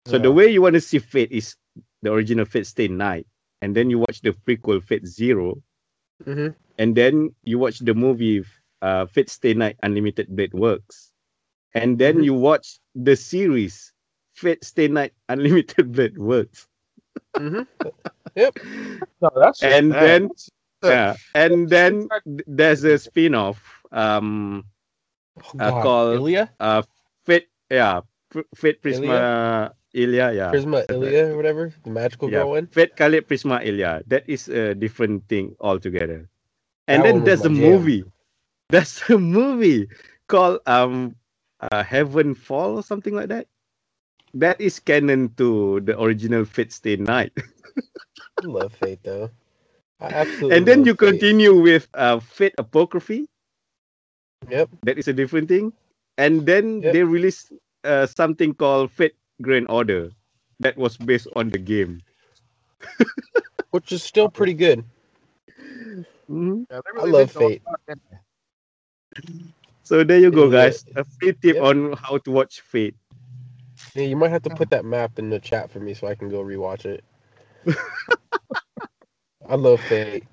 So the way you want to see Fate is the original Fate Stay Night, and then you watch the prequel Fate Zero, hmm and then you watch the movie uh, Fate Stay Night Unlimited Blade Works, and then Mhm. you watch the series Fate Stay Night [laughs] Unlimited Blade Works, [laughs] hmm No, that's and then yeah, and then there's a spin-off um Uh, God. called- Ilya, uh Fate yeah F- Fate Prisma Ilya yeah Prisma, Ilya, or whatever, the magical Yeah. girl one. Fate Kaleid Prisma Ilya. That is a different thing altogether. And That then there's a jam. movie. [laughs] There's a movie called um uh, Heaven Fall or something like that. That is canon to the original Fate Stay Night. [laughs] I love Fate though. I absolutely. and then you Fate. continue with uh, Fate Apocrypha. Yep. That is a different thing. And then Yep. they released uh, something called Fate Grand Order. That was based on the game. [laughs] which is still pretty good. Mhm. Yeah, they I love Fate. hard, didn't they? So there you go, guys. A free tip Yep. on how to watch Fate. Yeah, you might have to put that map in the chat for me so I can go rewatch it. [laughs] I love Fate.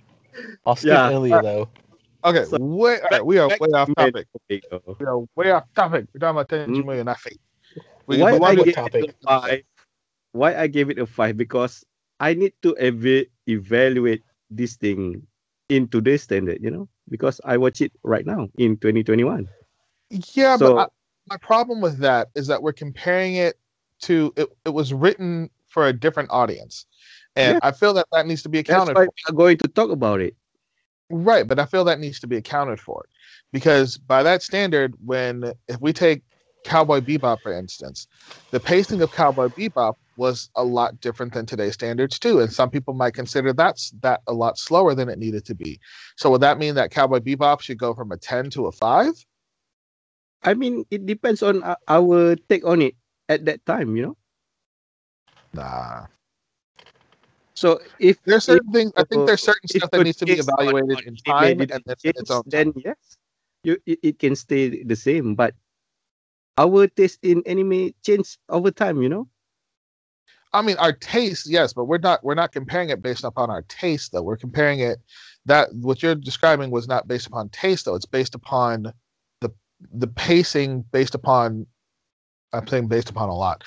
I'll skip Yeah. Ilya though. Okay, So, way, all right, we are way off topic. We are way off topic. We're talking about Tenchi Mm. Muyo, not fate. We, why I gave topic? it a five? Why I gave it a five? Because I need to eva- evaluate this thing in today's standard. You know, because I watch it right now in 2021. Yeah, So- but I, my problem with that is that we're comparing it to it. It was written for a different audience, and Yeah. I feel that that needs to be That's accounted why for. we are going to talk about it. Right, but I feel that needs to be accounted for because by that standard, when if we take Cowboy Bebop for instance, the pacing of Cowboy Bebop was a lot different than today's standards too, and some people might consider that's that a lot slower than it needed to be. So would that mean that Cowboy Bebop should go from a ten to a five? I mean, it depends on uh, our take on it at that time. You know. Nah, So if there's certain things. I think there's certain stuff that needs to be evaluated in time that and then it its own then yes, you it, it can stay the same. But our taste in anime change over time. You know. I mean, our taste, yes, but we're not we're not comparing it based upon our taste though. We're comparing it that what you're describing was not based upon taste though. It's based upon the the pacing based upon I'm saying based upon a lot.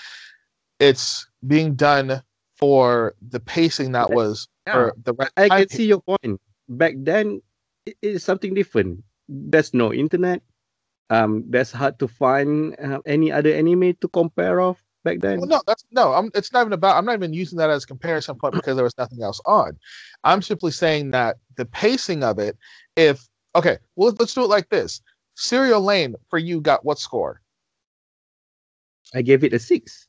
It's being done for the pacing that Yeah. was Yeah. for the right I time can see your point. Back then, it is something different. There's no internet. Um, that's hard to find uh, any other anime to compare of back then. Well, no, that's no. I'm, it's not even about. I'm not even using that as a comparison point because there was nothing else on. I'm simply saying that the pacing of it. If okay, well, let's do it like this. Serial Lain for you got what score? I gave it a six.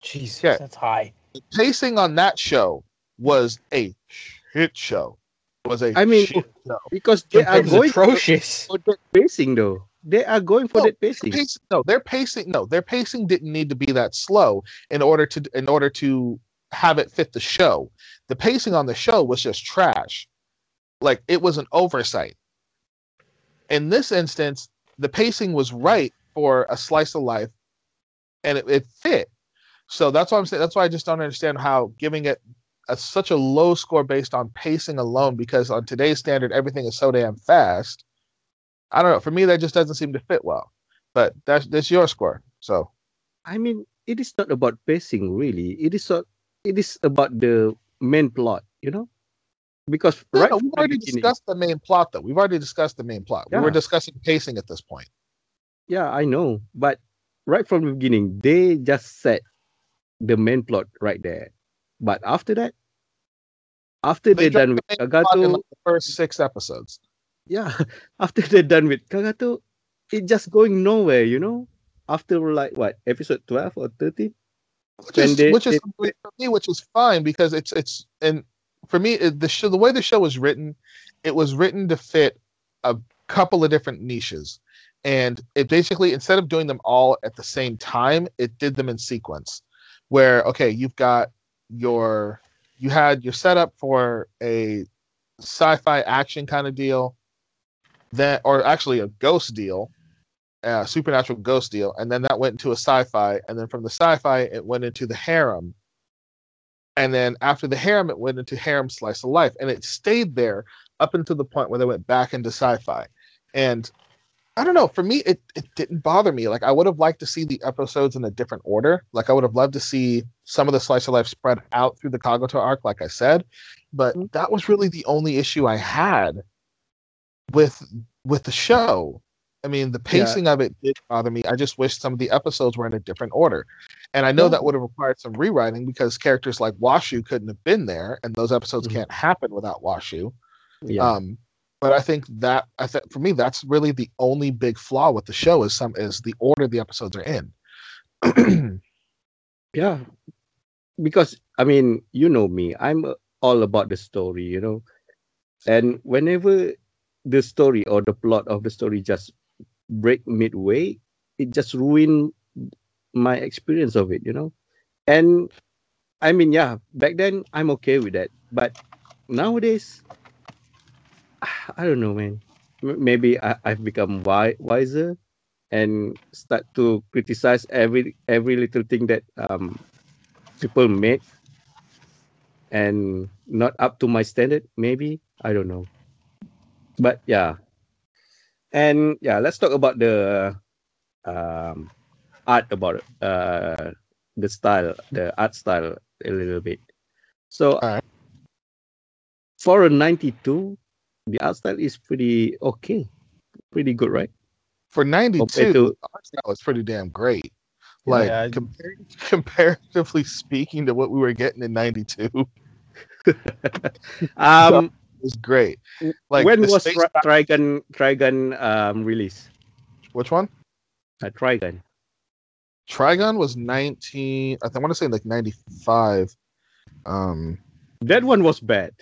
Jesus, Yeah. that's high. The pacing on that show was a shit show. Was a I mean, shit show. because they are going atrocious. for that pacing though. They are going for No, that pacing. Pace, no, their pacing. No, their pacing didn't need to be that slow in order to in order to have it fit the show. The pacing on the show was just trash. Like it was an oversight. In this instance, the pacing was right for a slice of life, and it, it fit. So that's why I'm saying. That's why I just don't understand how giving it a, such a low score based on pacing alone, because on today's standard, everything is so damn fast. I don't know. For me, that just doesn't seem to fit well. But that's that's your score. So I mean, it is not about pacing really. It is it is about the main plot, you know? Because No, right no, we've already beginning- discussed the main plot, though. We've already discussed the main plot. We were Yeah. discussing pacing at this point. Yeah, I know. But right from the beginning, they just set the main plot right there. But after that, after They they're done with Kagato, like the first six episodes. yeah, [laughs] after they're done with Kagato, it just going nowhere, you know? After like what, episode 12 or 13? Which is, they- which is they- for me, which is fine because it's it's and for me it, the show the way the show was written, it was written to fit a couple of different niches, and it basically instead of doing them all at the same time, it did them in sequence. Where okay, you've got your you had your setup for a sci-fi action kind of deal, then or actually a ghost deal, uh, supernatural ghost deal, and then that went into a sci-fi, and then from the sci-fi it went into the harem, and then after the harem, it went into harem slice of life, and it stayed there up until the point where they went back into sci-fi. And I don't know. For me, it, it didn't bother me. Like I would have liked to see the episodes in a different order. Like I would have loved to see some of the slice of life spread out through the Kagato arc, like I said. But Mm-hmm. that was really the only issue I had with with the show. I mean, the pacing of it did bother me. I just wish some of the episodes were in a different order. And I know Yeah. that would have required some rewriting because characters like Washu couldn't have been there, and those episodes Mhm. can't happen without Washu. Yeah. Um, but I think that I think for me that's really the only big flaw with the show is some is the order the episodes are in. [clears throat] yeah. Because I mean, you know me. I'm uh, all about the story, you know. And whenever the story or the plot of the story just break midway, it just ruin my experience of it, you know. And I mean, yeah, back then I'm okay with that, but nowadays, [sighs] I don't know, man. Maybe I, I've become wi- wiser and start to criticize every every little thing that um people make and not up to my standard maybe. I don't know. But yeah. And yeah let's talk about the um art about uh the style the art style a little bit. So for a 92 the art style is pretty okay pretty good right For ninety two, to- the art style was pretty damn great. Like Yeah, I- compar- [laughs] comparatively speaking to what we were getting in ninety two, [laughs] [laughs] um was great. Like when was space Tri- ba- Trigun Trigun um released which one? uh, Trigun Trigun was nineteen. I, think, I want to say like ninety five. Um, that one was bad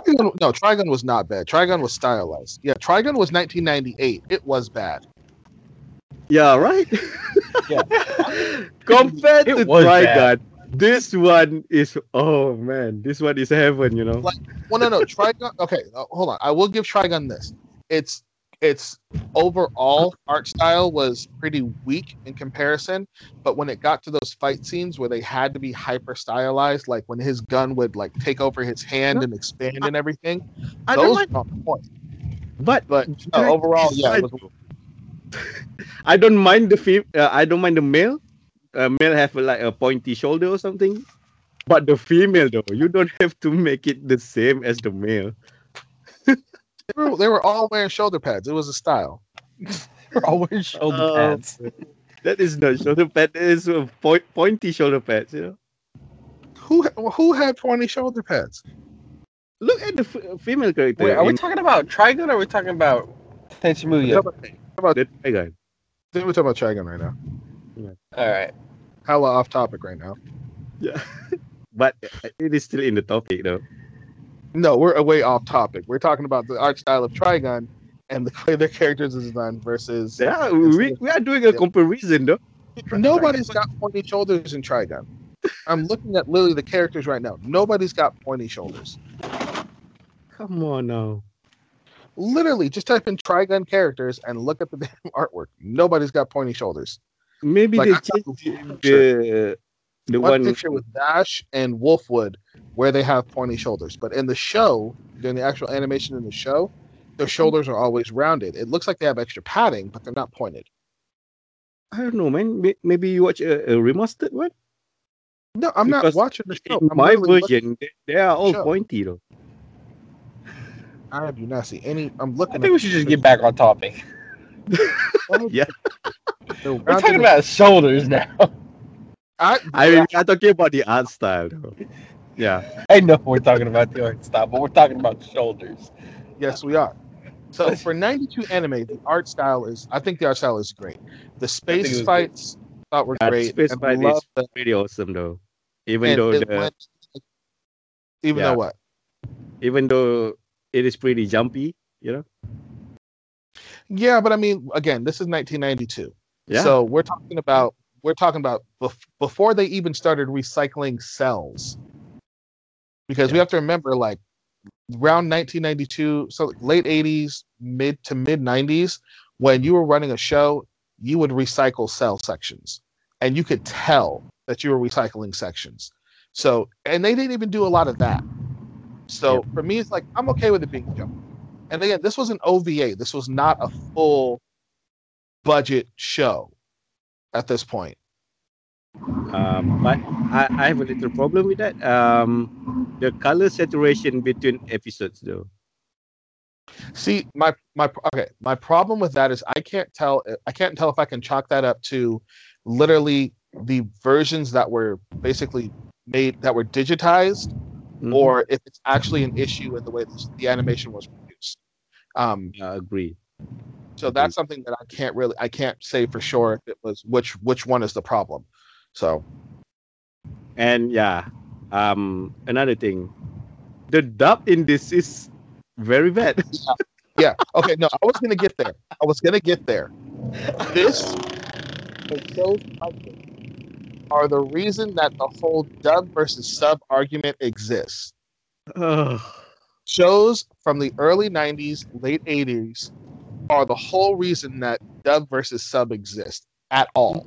Trigun- no, Trigun was not bad. Trigun was stylized. Yeah, Trigun was 1998. It was bad. Yeah, right? Yeah. [laughs] Compared It to was Trigun, this one is oh man, this one is heaven, you know. Like- Well, no, no, Trigun. Okay, uh, hold on. I will give Trigun this. It's its overall art style was pretty weak in comparison, but when it got to those fight scenes where they had to be hyper stylized, like when his gun would like take over his hand and expand and everything, I those mind, were on point. but But Trigun overall, yeah, it was [laughs] I don't mind the fem- uh, I don't mind the male. Uh, male have like a pointy shoulder or something, but the female though, you don't [laughs] have to make it the same as the male. They were, they were all wearing shoulder pads. It was a style. [laughs] We're always shoulder Oh, pads. That is not shoulder pad. That is a point, pointy shoulder pads. You know. Who who had pointy shoulder pads? Look at the f- female character. Wait, are we talking about Trigun or are we talking about Tenchimuyo? the Trigun. Then we're talking about Trigun right now. All right. Hella off topic right now. Yeah, [laughs] but it is still in the topic though. No, we're away off topic. We're talking about the art style of Trigun and the [laughs] way their characters is done versus Yeah, we, we are doing a comparison though. nobody's got pointy shoulders in Trigun. I'm looking at literally the characters right now. Nobody's got pointy shoulders. Come on now. Literally, just type in Trigun characters and look at the [laughs] damn artwork. Nobody's got pointy shoulders. Maybe Like, they changed the the the one, one. picture with Vash and Wolfwood where they have pointy shoulders. But in the show, during the actual animation in the show, their mm-hmm. shoulders are always rounded. It looks like they have extra padding, but they're not pointed. I don't know, man. Maybe you watch a, a remastered one. No, I'm Because not watching the show. In I'm my literally version, they, they are all show. pointy though. I do not see any. I'm looking. I think we should just get back on topic. [laughs] Yeah. We're We're talking about shoulders now. I mean, we are talking about the art style though. Yeah. I know we're talking about the art style, but we're talking about shoulders. Yes, we are. So for 92 anime, the art style is. I think the art style is great. The it space was good. fights thought were Uh, great. Space and Fight is the- pretty awesome though. Even though the went- even Yeah. though what? even though it is pretty jumpy, you know. Yeah, but I mean, again, this is 1992. Yeah. So we're talking about we're talking about bef- before they even started recycling cells, because we have to remember, like around 1992, so late 80s, mid to mid 90s, when you were running a show, you would recycle cell sections, and you could tell that you were recycling sections So, and they didn't even do a lot of that. So for me, it's like I'm okay with it being joke. And again, this was an OVA. This was not a full budget show at this point. Um, but I, I have a little problem with that. Um, the color saturation between episodes, though. See, my my okay, my problem with that is I can't tell I can't tell if I can chalk that up to literally the versions that were basically made that were digitized Mhm. or if it's actually an issue in the way this, the animation was produced. Um, I agree. So that's something that I can't really I can't say for sure if it was which which one is the problem. So And yeah, um, another thing, the dub in this is very bad. [laughs] yeah, okay, no, I was gonna get there. I was gonna get there. This shows are the reason that the whole dub versus sub argument exists. Ugh. shows from the early 90s, late 80s are the whole reason that dub versus sub exist at all.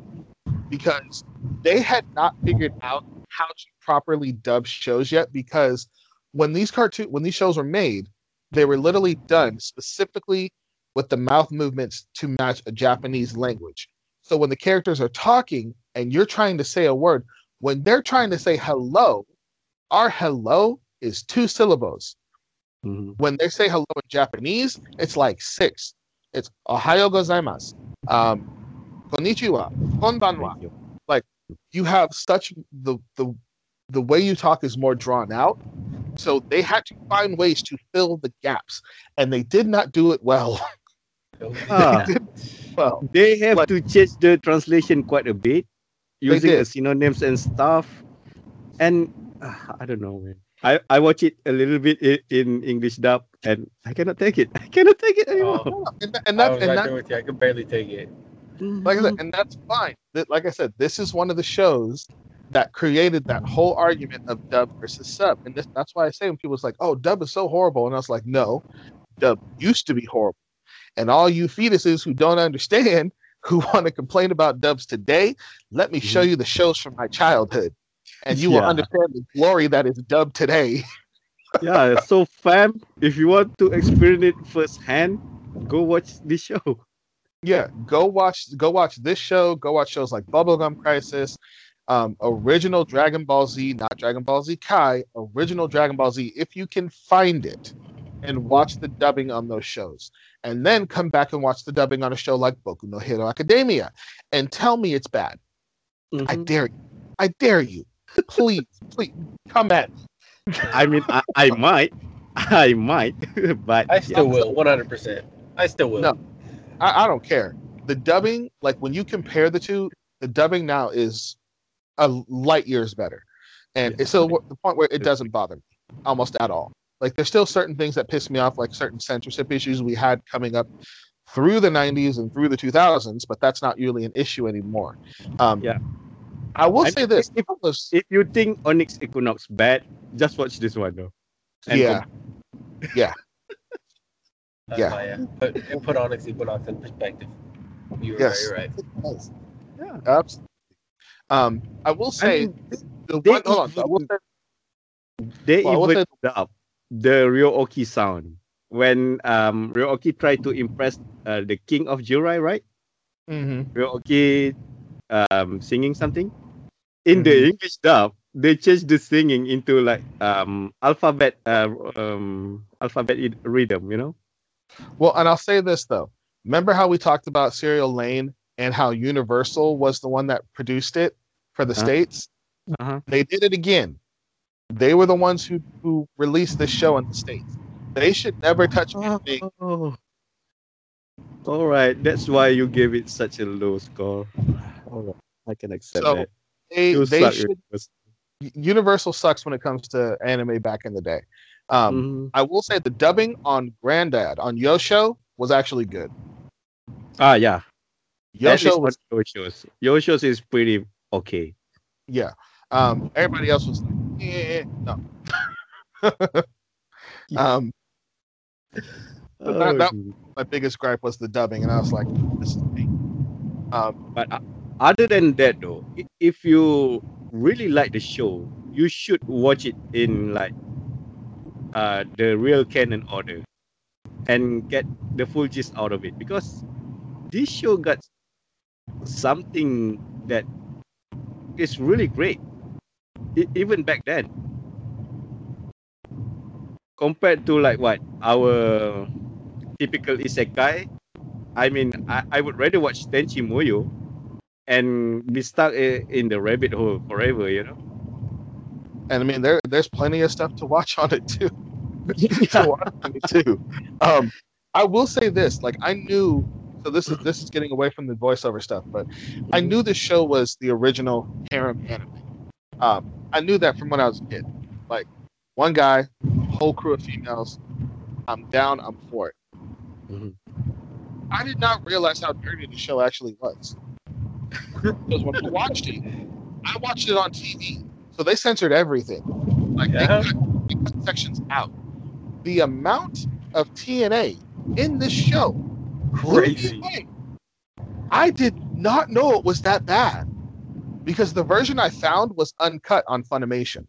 Because they had not figured out how to properly dub shows yet because when these cartoon when these shows were made, they were literally done specifically with the mouth movements to match a Japanese language. So when the characters are talking and you're trying to say a word, when they're trying to say hello, our hello is two syllables Mhm. when they say hello in Japanese, it's like six. It's Ohayo gozaimasu, um, konnichiwa, konbanwa. Thank you. You have such the the the way you talk is more drawn out. So they had to find ways to fill the gaps, and they did not do it well. [laughs] Ah, they did well. they have Like- to change the translation quite a bit using the synonyms and stuff. And uh, I don't know, man. I, I watch it a little bit in, in English dub and I cannot take it. I cannot take it anymore. Oh, And, tha- and oh, I that, was and right that, with you. I could barely take it. like I said, and that's fine. That, like I said, this is one of the shows that created that whole argument of dub versus sub, and this, that's why I say when people's like, "Oh, dub is so horrible," and I was like, "No, dub used to be horrible." And all you fetuses who don't understand, [laughs] who want to complain about dubs today, let me show mm-hmm. you the shows from my childhood, and you will understand the glory that is dub today. [laughs] yeah, so fam, if you want to experience it firsthand, go watch this show. yeah go watch go watch this show go watch shows like bubblegum crisis um, original dragon ball z not dragon ball z kai original dragon ball z if you can find it and watch the dubbing on those shows and then come back and watch the dubbing on a show like boku no hero academia and tell me it's bad i Mhm. dare you i dare you please please come at me I mean, I, I might, I might, [laughs] but I still yeah. will, 100%. I still will. No. I, I don't care. The dubbing, like when you compare the two, the dubbing now is a light years better, and Yeah. it's so the point where it doesn't bother me almost at all. Like there's still certain things that piss me off, like certain censorship issues we had coming up through the 90s and through the 2000s, but that's not really an issue anymore. Um, Yeah. I will I say mean, this. if- was- If you think Onyx Equinox bad, just watch this one though. And yeah, [laughs] That's Yeah. why, yeah. Put, put Onyx Equinox in perspective. You're Yes. right, you're right. Yeah. absolutely. Um, I will I say mean, the they one. Hold on. I will even- say, they Well, even say- dub the Ryooki sound when um Ryooki tried to impress uh, the king of Jurai, right? Mm-hmm. Ryooki um singing something. In the Mhm. English dub, they changed the singing into like um alphabet uh, um alphabet rhythm, you know? Well, and I'll say this though. Remember how we talked about Serial Lain and how Universal was the one that produced it for the Uh-huh. states? Uh-huh. They did it again. They were the ones who who released this show in the states. They should never touch anything. Oh. All right, that's why you gave it such a low score. All right, I can accept So, that. They, they should. Universal sucks when it comes to anime back in the day. Um, Mhm. I will say the dubbing on Granddad on Yosho was actually good. Ah, yeah. That is Yosho was what Yosho's. Yosho's is pretty okay. yeah. Um, everybody else was like, eh, no. [laughs] um, But that- that- Oh, my biggest gripe was the dubbing, and I was like, this is me. Um, But uh, other than that, though, if you really like the show, you should watch it in like uh the real canon order and get the full gist out of it. Because this show got something that is really great e- even back then. Compared to like what our typical isekai i mean i, I would rather watch tenchi muyo and be stuck in the rabbit hole forever you know And I mean, there there's plenty of stuff to watch on it too. [laughs] to watch on it too. Um, I will say this: like I knew. So this is this is getting away from the voiceover stuff, but I knew this show was the original harem anime. Um, I knew that from when I was a kid. Like one guy, whole crew of females. I'm down. I'm for it. Mhm. I did not realize how dirty the show actually was. Because when I watched it, I watched it on TV, so they censored everything. Like they, cut, they cut sections out. The amount of TNA in this show, Crazy. I did not know it was that bad because the version I found was uncut on Funimation,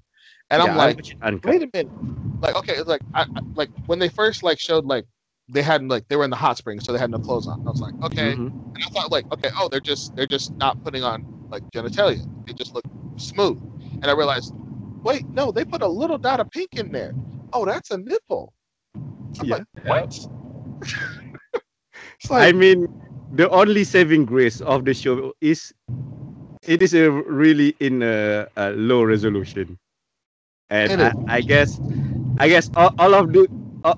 and I'm like, watch it uncut. wait a minute like okay it's like I- like when they first like showed like they hadn't like they were in the hot springs so they had no clothes on. I was like okay. Mhm. and i thought like okay oh they're just they're just not putting on like genitalia. They just look smooth. And i realized wait no they put a little dot of pink in there. Oh that's a nipple. I'm Yeah. like what [laughs] it's like I mean, the only saving grace of the show is it is a really in a, a low resolution, and. I, I guess, I guess all, all of the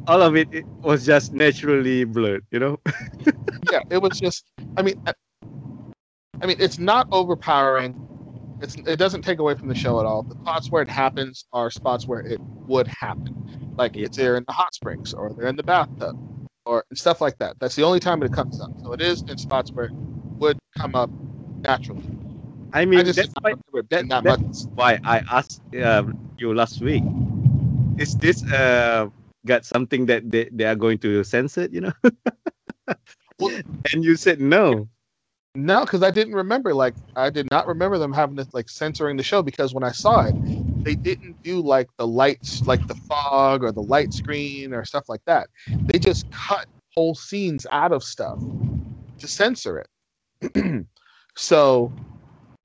all, of it, it was just naturally blurred. You know. [laughs] yeah, it was just. I mean, I, mean, it's not overpowering. It's it doesn't take away from the show at all. The spots where it happens are spots where it would happen, like it's there in the hot springs or they're in the bathtub or stuff like that. That's the only time it comes up. So it is in spots where it would come up naturally. I mean, I just that's why, that, that that's much. why I asked um, you last week. Is this uh got something that they, they are going to censor? it, You know. [laughs] Well- and you said no. No, because I didn't remember. Like I did not remember them having this like censoring the show because when I saw it, they didn't do like the lights, like the fog or the light screen or stuff like that. They just cut whole scenes out of stuff to censor it. [clears throat] so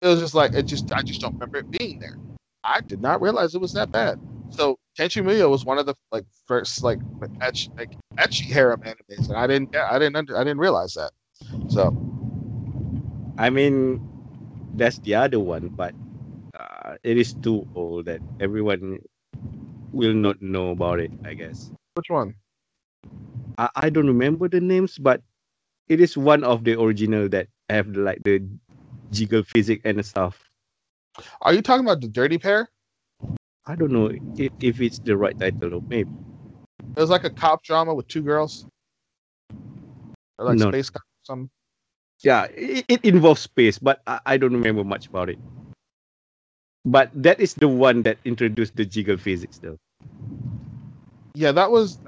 it was just like it just I just don't remember it being there. I did not realize it was that bad. So Tenchi Muyo was one of the like first like etch, like ecchi harem animes, and I didn't I didn't under, I didn't realize that. So I mean, that's the other one, but uh, it is too old that everyone will not know about it. I guess. which one? I, I don't remember the names, but it is one of the original that have like the jiggle physics and stuff. Are you talking about the Dirty Pair? I don't know if, if it's the right title or maybe. It was like a cop drama with two girls, or like No. space cop or something. Yeah, it, it involves space, but I, I don't remember much about it. But that is the one that introduced the jiggle physics, though. Yeah, that was.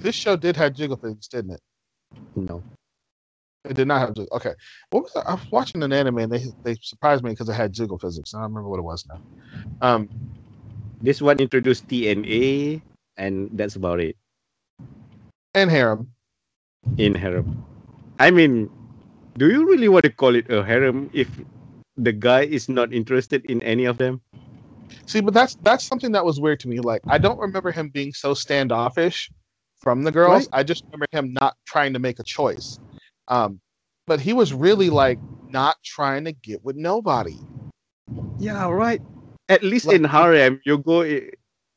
This show did have jiggle things, didn't it? No. It did not have jiggle. Okay, what was that? I was watching an anime and they they surprised me because it had jiggle physics. I don't remember what it was now. Um, This one introduced TNA, and that's about it and harem. in harem. I mean, do you really want to call it a harem if the guy is not interested in any of them? See, but that's that's something that was weird to me. Like, I don't remember him being so standoffish from the girls. I just remember him not trying to make a choice. Um, but he was really like not trying to get with nobody. Yeah, right. At least Like- in harem, you go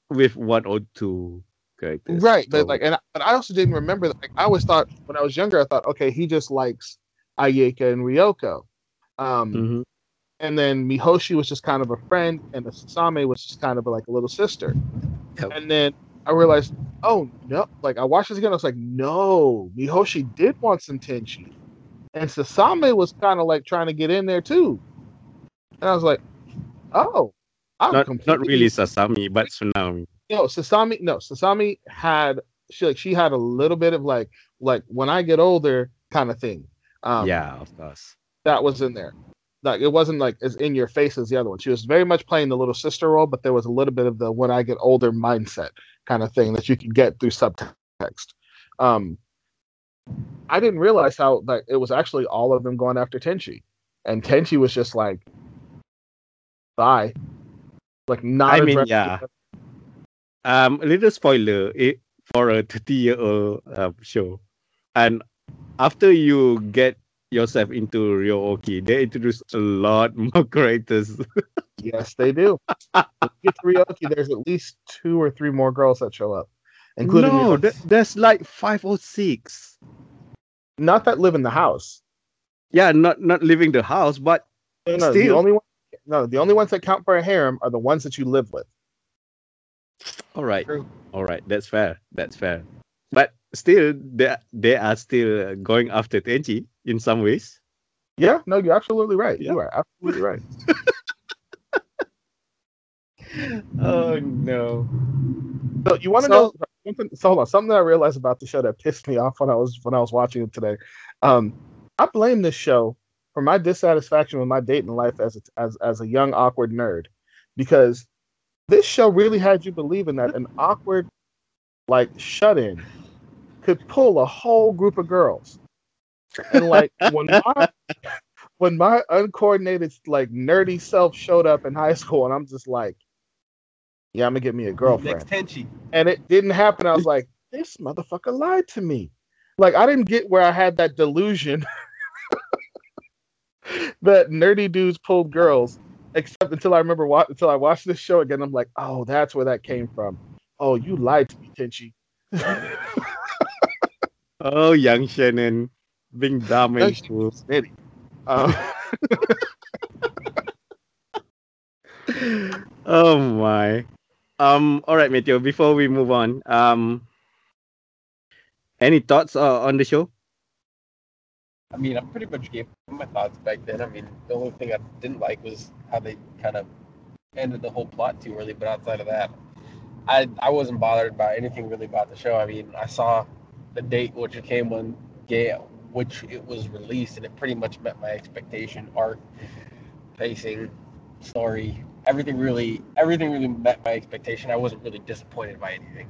with one or two characters. Right, but like, and I, but I also didn't remember that. Like, I always thought when I was younger, I thought, okay, he just likes Ayeka and Ryoko, um, Mhm. and then Mihoshi was just kind of a friend, and the Sasami was just kind of like a little sister. Yep. And then I realized, oh no! Like I watched this again, I was like, no, Mihoshi did want some Tenchi, and Sasami was kind of like trying to get in there too. And I was like, oh, I'm not not really Sasami, but Tsunami. no Sasami no Sasami had she like she had a little bit of like like when I get older kind of thing. Um yeah, of course. that was in there. like it wasn't like as in your face as the other one. She was very much playing the little sister role, but there was a little bit of the when I get older mindset kind of thing that you can get through subtext. Um, I didn't realize how like it was actually all of them going after Tenchi, and Tenchi was just like, "Bye," like not. I mean, yeah. Um, a little spoiler it, for a 30 year old um, show. And after you get yourself into Ryo-Ohki, they introduce a lot more [laughs] characters. Yes, they do. Get to Ryo-Ohki, there's at least two or three more girls that show up, including no, th- there's like five or six. not that live in the house. Yeah, not not leaving the house, but No, no, the Still. only one, no, the only ones that count for a harem are the ones that you live with. all right, True. all right, that's fair, that's fair. But still, they they are still going after Tenchi in some ways. Yeah, no, you're absolutely right. Yeah. You are absolutely right. [laughs] Oh no! So you want to So- know something? So hold on, something that I realized about the show that pissed me off when I was when I was watching it today. Um, I blame this show for my dissatisfaction with my dating life as a, as as a young awkward nerd, because this show really had you believing that an awkward like shut in could pull a whole group of girls, and like when my [laughs] when my uncoordinated like nerdy self showed up in high school, and I'm just like. Yeah, I'm gonna get me a girlfriend Next and it didn't happen. I was like, this motherfucker lied to me. Like I didn't get where I had that delusion [laughs] that nerdy dudes pulled girls, except until I remember wa- until I watched this show again. I'm like, oh, that's where that came from. Oh, you lied to me, Tenchi. [laughs] Oh, young Shannon, being dumb and Young fool. Snitty. Um, oh my. Um. All right, Matthew. Before we move on, um, any thoughts uh, on the show? I mean, I pretty much gave my thoughts back then. I mean, the only thing I didn't like was how they kind of ended the whole plot too early. But outside of that, I I wasn't bothered by anything really about the show. I mean, I saw the date which it came on gay, which it was released, and it pretty much met my expectation. Art, pacing, story, everything really everything really met my expectation. I wasn't really disappointed by anything.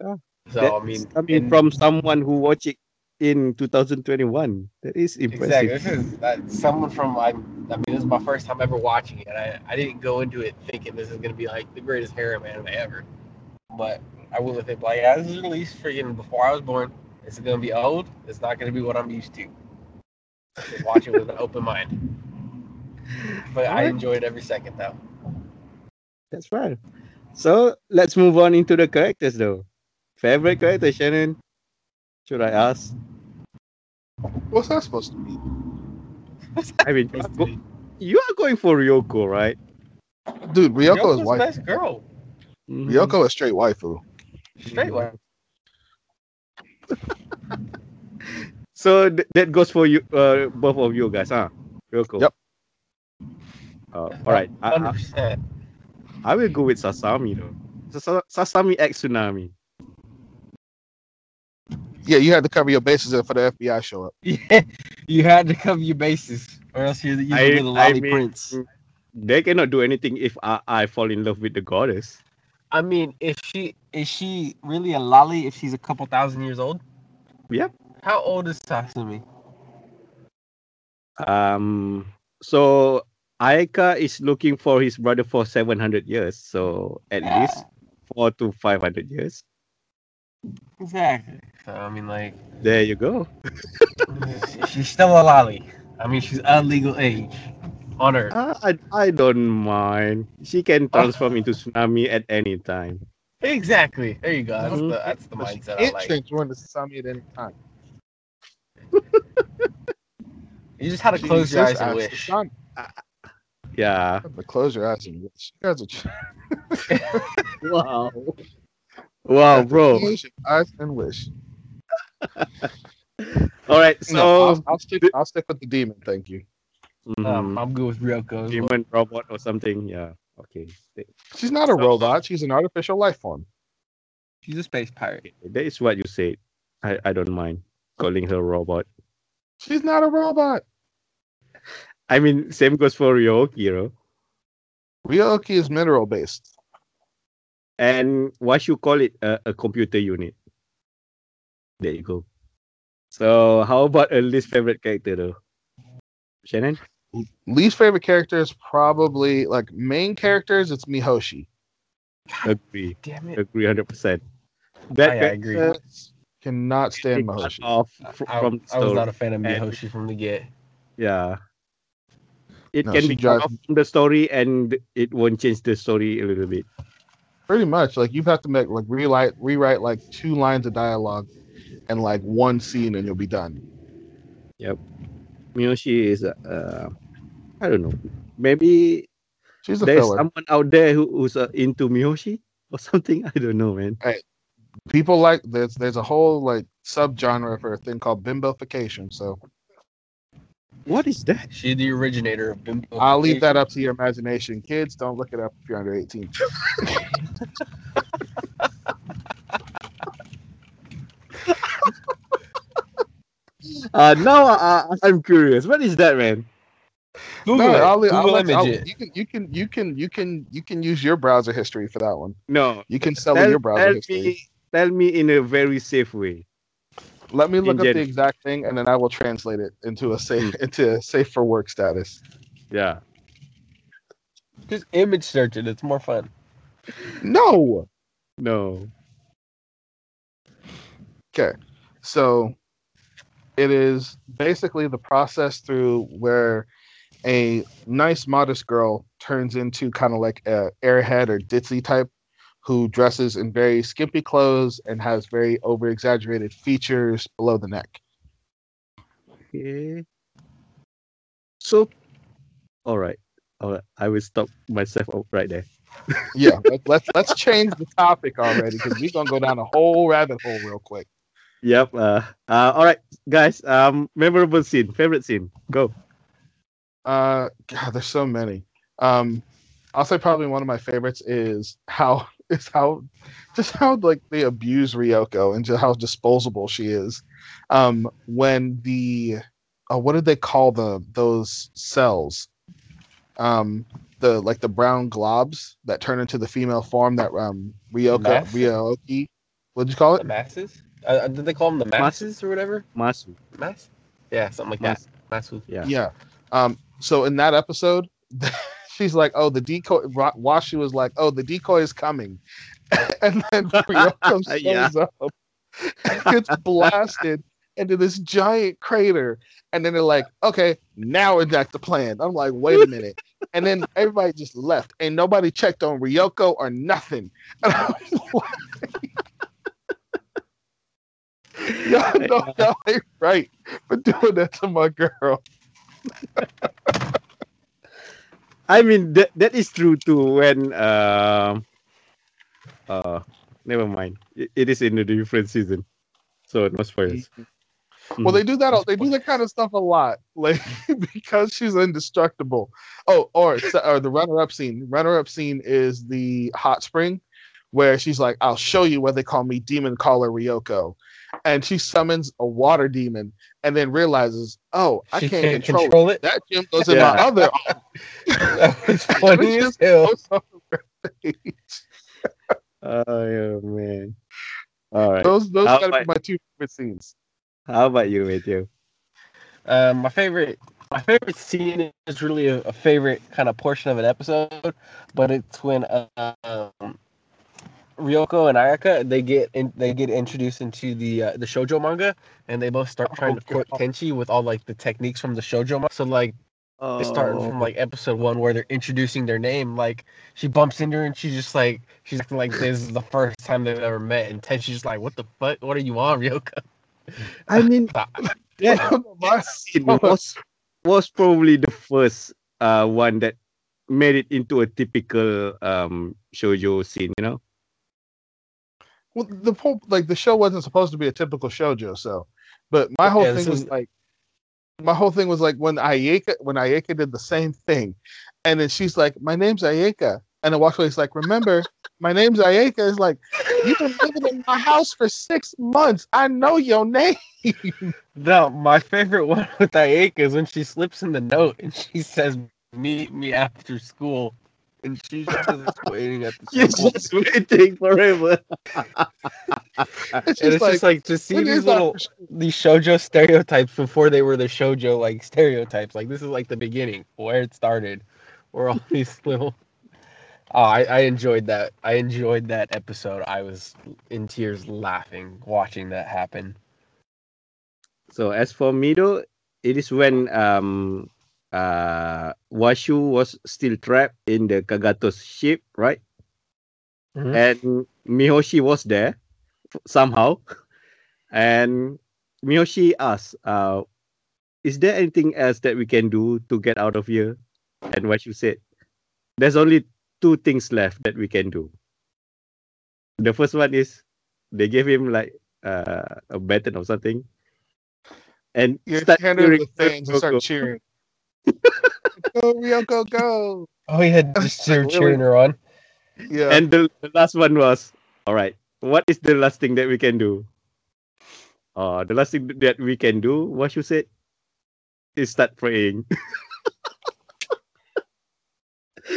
Yeah. So I mean, I mean, in- from someone who watched it in 2021, that is Exactly. impressive. This is that someone from I. I mean, this is my first time ever watching it. I, I didn't go into it thinking this is gonna be like the greatest harem anime ever, but I went with it like, yeah, this is released freaking before I was born. It's gonna be old. It's not gonna be what I'm used to. Just watch it with an open mind. But I enjoyed every second though. That's right. So let's move on into the characters, though. Favorite character, Shannon? Should I ask? what's that supposed to mean? I mean, go- you are going for Ryoko, right? Dude, Ryoko is Ryoko's white. best girl. Mhm. Ryoko is straight waifu. Straight way. [laughs] So th- that goes for you, uh, both of you guys, huh? Ryoko. Yep. Uh, all right. I, I. I will go with Sasami though. Sasa- Sasami X Tsunami. Yeah, you had to cover your bases for the FBI show up. [laughs] Yeah, you had to cover your bases, or else you're, you're I- the I lolly mean- prince. They cannot do anything if I, I fall in love with the goddess. I mean, if she is she really a lolly if she's a couple thousand years old? Yep. How old is Sasami? Um. So Ayeka is looking for his brother for seven hundred years. So at least four to five hundred years. Exactly. So I mean, like, There you go. [laughs] she's still a lolly. I mean, she's a legal age on Earth. Uh, I I don't mind. She can transform into tsunami at any time. Exactly. There you go. That's Mhm. the that's the But she mindset I can't like. transform into Sasami at any time. [laughs] You just had to close your eyes and ask wish. Sasami. Yeah. But close your eyes and wish. You guys are [laughs] [laughs] Wow. Wow, bro. Close your eyes and wish. All right. no, So I'll, I'll stick. I'll stick with the demon. Thank you. Mhm, Um, I'm good with Ryoko. as well. human robot or something. Yeah. Okay. She's not a robot. She's an artificial life form. She's a space pirate. That is what you said. I, I don't mind calling her robot. She's not a robot. I mean, same goes for Ryo-Ohki, you know. Ryo-Ohki is mineral based. And what you call it a, a computer unit. There you go. So how about a least favorite character though? Shannon? Least favorite characters probably like main characters. It's Mihoshi. Agree. Damn it. Agree hundred percent. That I- I agree. Cannot stand cut Mihoshi. off fr- I, from the I was not a fan of And- Mihoshi from the get. Yeah. It No, can she be cut drives- off from the story and it won't change the story a little bit. Pretty much, like you have to make like rewrite rewrite like two lines of dialogue and like one scene, and you'll be done. Mihoshi is uh I don't know. Maybe She's a there's filler. someone out there who, who's uh, into Mihoshi or something. [laughs] I don't know, man. People like there's there's a whole like subgenre for a thing called bimbofication. So What is that? She's the originator of bimbo. I'll leave that up to your imagination. Kids, don't look it up if you're under 18. [laughs] Uh now uh, I'm curious. What is that, man? Google No, it. I'll, Google I'll image I'll- it. you can you can you can you can you can use your browser history for that one. No. You can sell Tell, your browser tell history. me tell me in a very safe way. Let me look in up the exact thing, and then I will translate it into a safe Hmm. into a safe for work status. Yeah. Just image search it. It's more fun. No. No. Okay. So it is basically the process through where a nice modest girl turns into kind of like a airhead or ditzy type who dresses in very skimpy clothes and has very over exaggerated features below the neck. Okay. So all right. All right. I will stop myself right there. Yeah, let, let's let's change the topic already because we're gonna go down a whole rabbit hole real quick. Yep. Uh, uh all right, guys. Um memorable scene, favorite scene. Go. Uh, God, there's so many. Um, I'll say probably one of my favorites is how [laughs] is how just how like they abuse Ryoko and just how disposable she is. Um, when the uh, what did they call the those cells? Um, the like the brown globs that turn into the female form that um Ryoko Mass? Ryoki. What'd you call The it? masses? Uh, did they call them the masses or whatever? Masu. Mass? Yeah, something like Mas- that. Masses. Yeah. Yeah. Um. So in that episode, [laughs] she's like, "Oh, the decoy." Ra- Washu was like, "Oh, the decoy is coming," [laughs] and then [laughs] Ryoko shows Yeah. up, and gets blasted into this giant crater, and then they're like, "Okay, now enact the plan." I'm like, "Wait a minute," and then everybody just left, and nobody checked on Ryoko or nothing. And I was like, [laughs] Y'all know [laughs] y'all ain't right for doing that to my girl. I mean that that is true too when um uh never mind. It, it is in a different season. So no spoilers. Well, they do that. All, They do that kind of stuff a lot, [laughs] like because she's indestructible. Oh, or or the runner-up scene. Runner-up scene is the hot spring, where she's like, "I'll show you what they call me, Demon Caller Ryoko," and she summons a water demon, and then realizes, "Oh, I She can't, can't control, control it. it? That gem goes in Yeah. my other [laughs] that was [laughs] funny as hell. [laughs] Oh man. All right. Those those How gotta be my two favorite scenes. How about you, Matthew? Um, my favorite, my favorite scene is really a, a favorite kind of portion of an episode, but it's when uh, um, Ryoko and Ayeka they get in, they get introduced into the uh, the shojo manga, and they both start trying Oh, to court God. Tenchi with all like the techniques from the shojo manga. So like Oh, they start from like episode one where they're introducing their name. Like she bumps into her and she's just like she's acting like this is the first time they've ever met, and Tenchi's just like, "What the fuck? What are you on, Ryoko?" [laughs] I mean [laughs] that [laughs] scene was was probably the first uh one that made it into a typical um shoujo scene, you know? Well, the whole like the show wasn't supposed to be a typical shojo, so. But my whole Yeah, thing was is- like, my whole thing was like when Ayeka when Ayeka did the same thing, and then she's like, "My name's Ayeka," and then walks away. He's like, "Remember, my name's Ayeka." It's like, You've been living in my house for six months. I know your name. [laughs] No, my favorite one with Ayeka is when she slips in the note and she says, "Meet me after school," and she's just waiting at the [laughs] You're school. just waiting forever. It's and just it's like, just like to see these is that little these shojo stereotypes before they were the shojo like stereotypes. Like this is like the beginning where it started, where all [laughs] these little. Oh, I, I enjoyed that. I enjoyed that episode. I was in tears laughing watching that happen. So as for Mido, it is when um uh Washu was still trapped in the Kagato's ship, right? Mhm. And Mihoshi was there somehow. [laughs] And Mihoshi asked, uh, is there anything else that we can do to get out of here? And Washu said, There's only two things left that we can do. The first one is they gave him like uh, a baton or something. And You start hand her the cheering, things and start cheering. Go, Ryoko, go. Oh yeah, just cheer, Really? cheering her on. Yeah. And the, the last one was, all right, what is the last thing that we can do? Uh, the last thing that we can do, what you said, is start praying.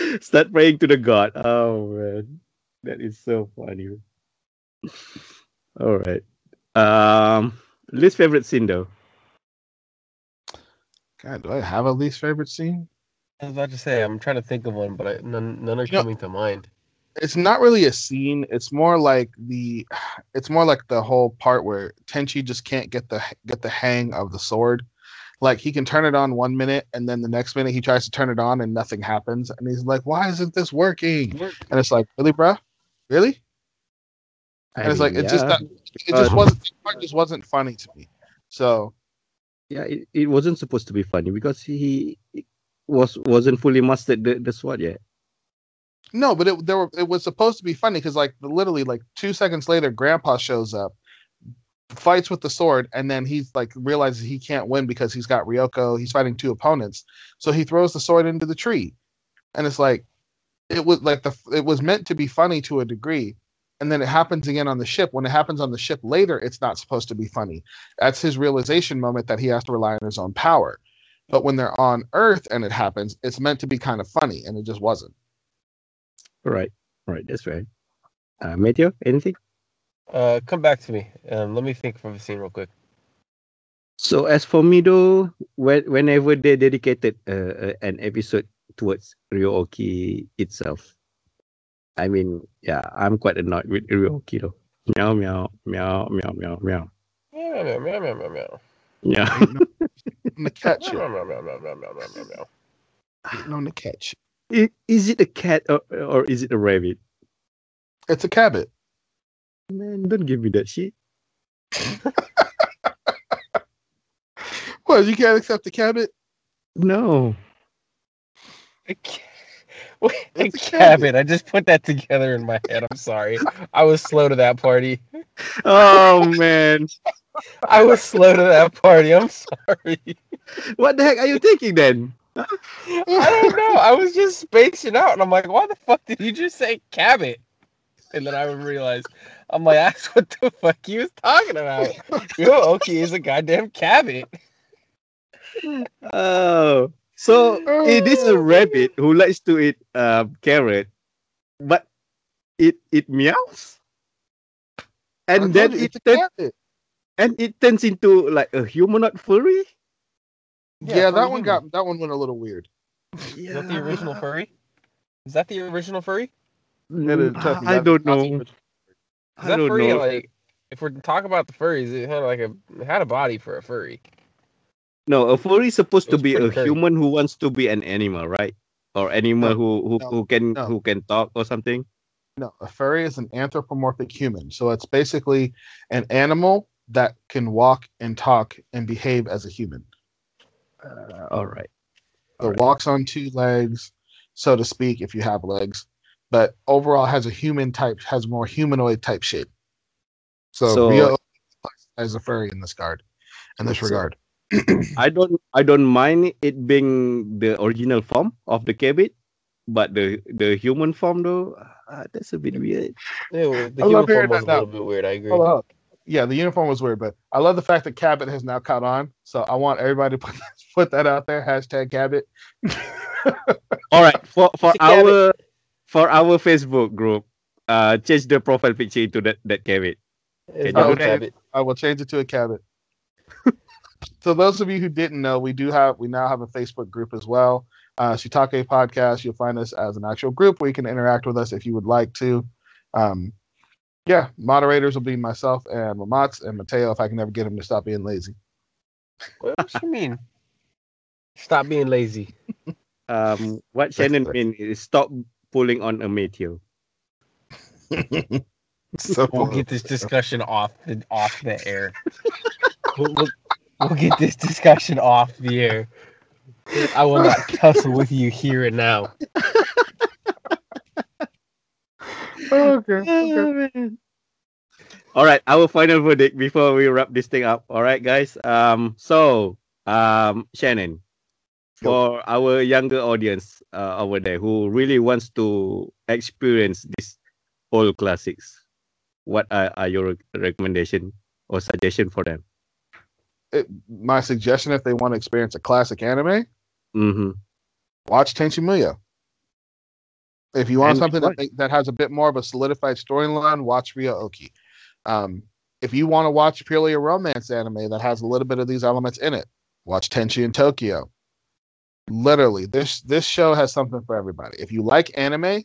[laughs] start praying to the God. Oh man, that is so funny. All right. Um, least favorite scene though. God, do I have a least favorite scene? I was about to say I'm trying to think of one, but I, none none are You know- coming to mind. It's not really a scene. It's more like the, [sighs] it's more like the whole part where Tenchi just can't get the get the hang of the sword. Like he can turn it on one minute, and then the next minute he tries to turn it on, and nothing happens. And he's like, "Why isn't this working?" And it's like, "Really, bruh? Really?" I And it's like mean, it just yeah. that, it just Uh, wasn't that part just wasn't funny to me. So yeah, it, it wasn't supposed to be funny because he, was wasn't fully mastered the, the sword yet. No, but it there were it was supposed to be funny because like literally like two seconds later, Grandpa shows up, fights with the sword, and then he's like realizes he can't win because he's got Ryoko. He's fighting two opponents, so he throws the sword into the tree, and it's like it was like the it was meant to be funny to a degree, and then it happens again on the ship. When it happens on the ship later, it's not supposed to be funny. That's his realization moment that he has to rely on his own power. But when they're on Earth and it happens, it's meant to be kind of funny, and it just wasn't. Right, right, that's right. Uh, Matthew, anything? Uh, come back to me. Um, let me think of a scene real quick. So as for me though, when, whenever they dedicated uh, uh, an episode towards Ryo-Ohki itself, I mean, yeah, I'm quite annoyed with Ryo-Ohki though. Meow meow meow meow meow meow. Meow meow meow meow meow meow. Yeah. the catch. Meow meow meow meow meow meow meow meow. Getting on the catch. Is it a cat or, or is it a rabbit? It's a cabbit. Man, don't give me that shit. well, you can't accept a cabbit? No. A cat. [laughs] It's a cabin. I just put that together in my head. I'm sorry. I was slow to that party. Oh [laughs] man, I was slow to that party. I'm sorry. what the heck are you thinking then? I don't know. I was just spacing out, and I'm like, why the fuck did you just say cabbit? And then I realized, I'm like, that's what the fuck he was talking about. [laughs] Yo, okay, is a goddamn cabbit. Oh, so it is a rabbit who likes to eat um, carrot, but it it meows, and told then it it's a turn, cabbit. and it turns into like a humanoid furry. Yeah, Yeah, that one human. got that one went a little weird. Is that the original furry? Is that the original furry? Mm, trust I don't know. original. Is I that don't furry know. like? If we're talking about the furries, it had like a it had a body for a furry. No, a furry is supposed It to be a furry. human who wants to be an animal, right? Or animal No, who who, no, who can no. who can talk or something. No, a furry is an anthropomorphic human. So it's basically an animal that can walk and talk and behave as a human. Uh, all right. That Alright. walks on two legs, so to speak, if you have legs, but overall has a human type, has more humanoid type shape. So, So- Rio as a furry in this regard, in this regard. I don't I don't mind it being the original form of the cabbit, but the the human form though, uh, that's a bit weird. Yeah, the I love hearing uniform was that a little bit weird. I agree. Hold on. Yeah, the uniform was weird, but I love the fact that Cabbit has now caught on. So I want everybody to put, [laughs] put that out there. Hashtag Cabbit. [laughs] All right, for for See, Cabbit. our for our Facebook group, uh, change the profile picture into that that Kevin. It's Okay. not Okay. I will change it to a Cabbit. [laughs] so those of you who didn't know, we do have we now have a Facebook group as well. Uh, Shiitake Podcast. You'll find us as an actual group where you can interact with us if you would like to. Um, yeah, moderators will be myself and Lamatz and Mateo if I can ever get him to stop being lazy. What do you mean? Stop being lazy. [laughs] Um, what Shannon mean is stop pulling on a Matthew. [laughs] so We'll get this discussion off the off the air. we'll, [laughs] we'll, we'll get this discussion off the air. I will not [laughs] tussle with you here and now. [laughs] okay. okay. All right, our final verdict before we wrap this thing up. All right, guys. Um, so um, Shannon, for our younger audience uh, over there who really wants to experience these old classics, what are, are your recommendation or suggestion for them? It, my suggestion if they want to experience a classic anime, Mm-hmm. watch Tenchi Muyo. If you want And something that, that has a bit more of a solidified storyline, watch Ryo-Ohki. Um, if you want to watch purely a romance anime that has a little bit of these elements in it, watch Tenchi in Tokyo. Literally, this this show has something for everybody. If you like anime,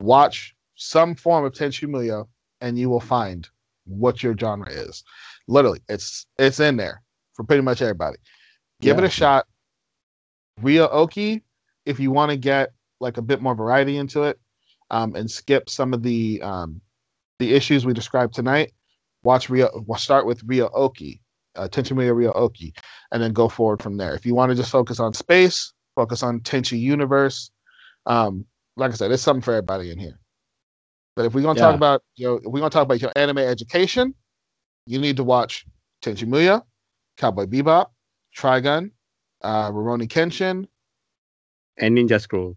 watch some form of Tenchi Muyo, and you will find what your genre is. Literally, it's it's in there for pretty much everybody. Give it a shot. Ryo-Ohki, if you want to get like a bit more variety into it, um, and skip some of the um, the issues we described tonight, watch Ryo. We'll start with Ryo-Ohki, uh, Tenchi Muyo Ryo-Ohki, and then go forward from there. If you want to just focus on space, focus on Tenchi Universe. Um, like I said, there's something for everybody in here. But if we're gonna talk about you know, we're gonna talk about your anime education, you need to watch Tenchi Muyo, Cowboy Bebop, Trigun, uh, Rurouni Kenshin. And Ninja Scroll.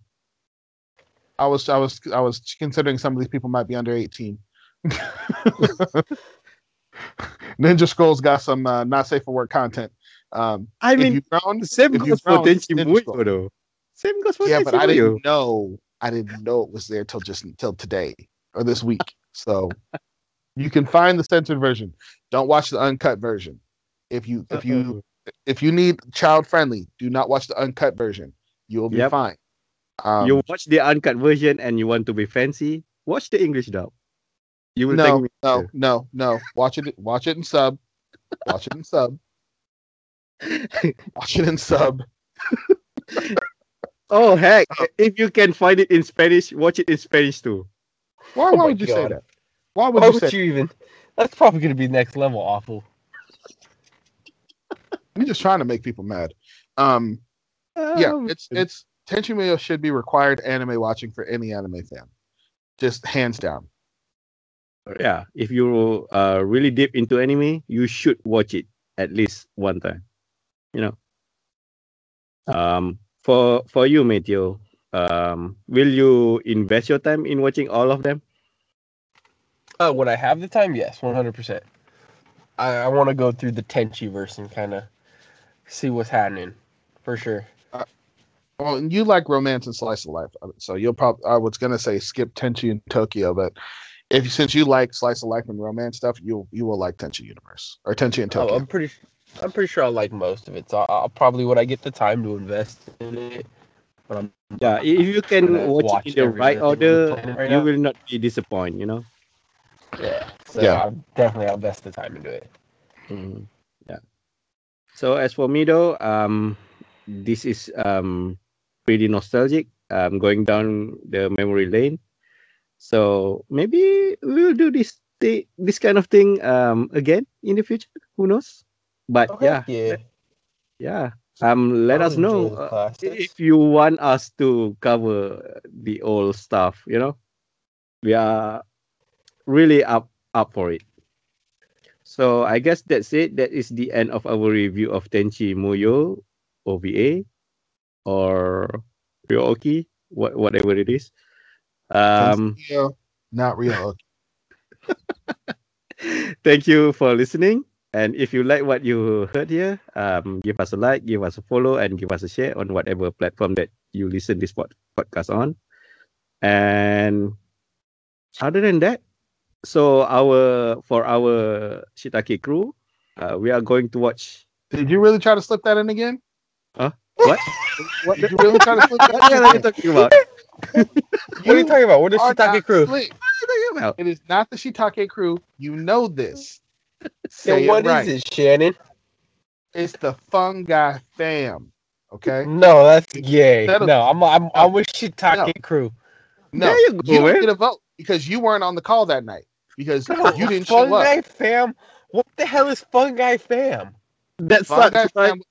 I was I was I was considering some of these people might be under 18. [laughs] Ninja Scroll's got some uh, not safe for work content. Um, I mean, you grown, same if you goes for Tenchi Muyo though. Same goes for yeah, Tenchi but I didn't know I didn't know it was there till just until today or this week. So you can find the censored version. Don't watch the uncut version. If you if you if you need child friendly, do not watch the uncut version. You will be Yep. fine. Um, you watch the uncut version and you want to be fancy, watch the English dub. You will no, no, no, no. Watch it. Watch it in sub. Watch it in sub. [laughs] Watch it in sub. [laughs] Oh heck! If you can find it in Spanish, watch it in Spanish too. Why, Oh why would you say that? Why would Why you would say? you even? That's probably going to be next level awful. I'm just trying to make people mad. Um, yeah, Um, it's it's Tenchi Muyo should be required anime watching for any anime fan, just hands down. yeah. If you're uh, really deep into anime, you should watch it at least one time. You know. Um, for for you, Matthew, um, will you invest your time in watching all of them? Uh, when I have the time, yes, one hundred percent. I, I want to go through the Tenchi verse and kind of see what's happening, for sure. Well, you like romance and slice of life, uh, so you'll probably. I was gonna say skip Tenchi in Tokyo, but if since you like slice of life and romance stuff, you you will like Tenchi Universe or Tenchi in Oh, Tokyo. I'm pretty, I'm pretty sure I'll like most of it. So I'll, I'll probably when I get the time to invest in it. But I'm Yeah, if you can watch, watch it in the right everything on the order, right you now. will not be disappointed. You know. Yeah, so Yeah. I'll definitely I'll invest the time into it. Mhm. Yeah. So as for me though, um, this is um pretty nostalgic. I'm going down the memory lane. So maybe we'll do this thi- this kind of thing um again in the future. Who knows? But yeah, yeah. yeah. Um, let I'll us know uh, if you want us to cover the old stuff. You know, we are really up up for it. So I guess that's it. That is the end of our review of Tenchi Muyo OVA or Ryo-Ohki, what whatever it is. Um, not real. [laughs] thank you for listening. And if you like what you heard here, um, give us a like, give us a follow, and give us a share on whatever platform that you listen this pod- podcast on. And other than that, so our for our Shiitake crew, uh, we are going to watch. Did you really try to slip that in again? Huh? What? [laughs] What did you really try to slip that What are you talking about? What are you talking about? What is are Shiitake Crew? slick. What are you talking about? It is not the Shiitake crew. You know this. Then [laughs] Say what it is right. it, Shannon? It's the Fungi fam. Okay. No, that's gay. That'll- No, I'm I'm I'm with Shiitake Crew. No, There you go, you don't get a vote because you weren't on the call that night because you didn't show Fungi up. Fam. What the hell is Fungi Fam? That Fungi sucks. right? fam.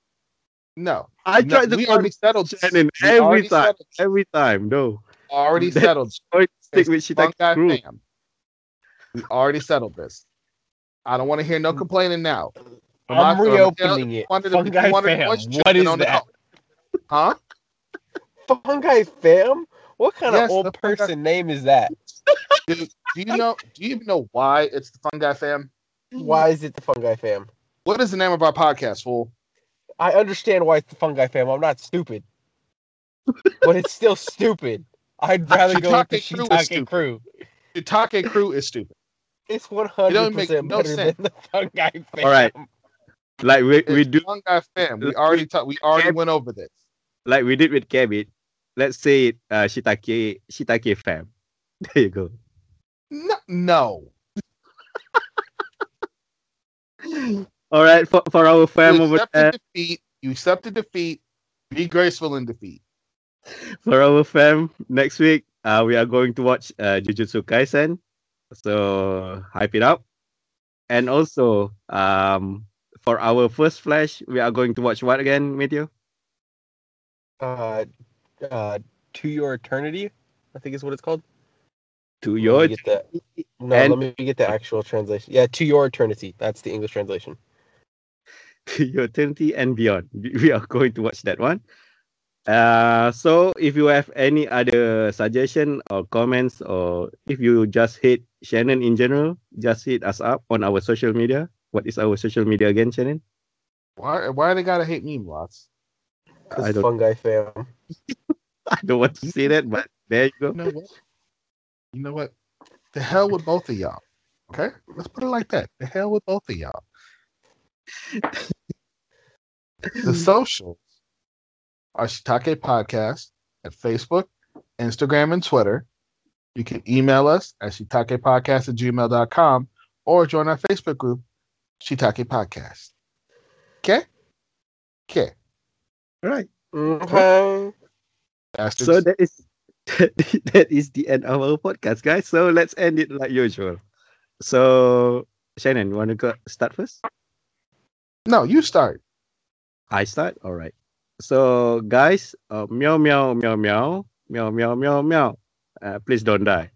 No, I no, tried to we call already settled. this. Shannon every time. settled- Every time, no. Already That- settled. Stick It's with Shiitake Fungi crew. fam. We already settled this. I don't want to hear no complaining now. I'm Mama- reopening it. wanted to- Fungi wanted Fam. voice What Tristan is on the that? call. Huh? Fungi Fam? What kind Yes, of old the Fungi- person name is that? Do, do you know? Do you even know why it's the Fungi fam? Why is it the Fungi Fam? What is the name of our podcast, fool? I understand why it's the Fungi Fam. I'm not stupid. but it's still stupid. I'd rather go with the Shiitake Crew is Shiitake. Crew. The Take crew is stupid. It's 100% don't make no better sense. than the Fungi Fam. All right. Like we, we do Fungi fam. We already talked. We already went over this. like we did with Kevin. Let's say it uh Shiitake Shiitake fam. [laughs] There you go. No, no. All right, for, for our fam you over accept there, the defeat. You accept the defeat. Be graceful in defeat. for our fam, next week uh we are going to watch uh Jujutsu Kaisen. So hype it up. And also um for our first flash, we are going to watch what again, Matthew? Uh, uh, to your eternity, I think is what it's called. To Let your me get that. No, and- let me get the actual translation. Yeah, to your eternity. That's the English translation. [laughs] to your eternity and beyond. We [laughs] we are going to watch that one. Uh, so if you have any other suggestion or comments, or if you just hate Shannon in general, just hit us up on our social media. What is our social media again, Shannon? Why? Why they gotta hate me, Lots? I Because don't, Fungi Fam. [laughs] I don't want to say that, but there you go. You know what? You know what? The hell with both of y'all. Okay, let's put it like that. The hell with both of y'all. the [laughs] socials are Shiitake Podcast at Facebook, Instagram, and Twitter. You can email us at shiitakepodcast at gmail.com or join our Facebook group, Shiitake Podcast. Okay? Okay. All right. Okay. Bastards. So that is [laughs] that is the end of our podcast, guys. So let's end it like usual. So Shannon, you want to go start first? no, you start. I start. All right. So guys, uh, meow meow meow meow meow meow meow meow. Uh, please don't die.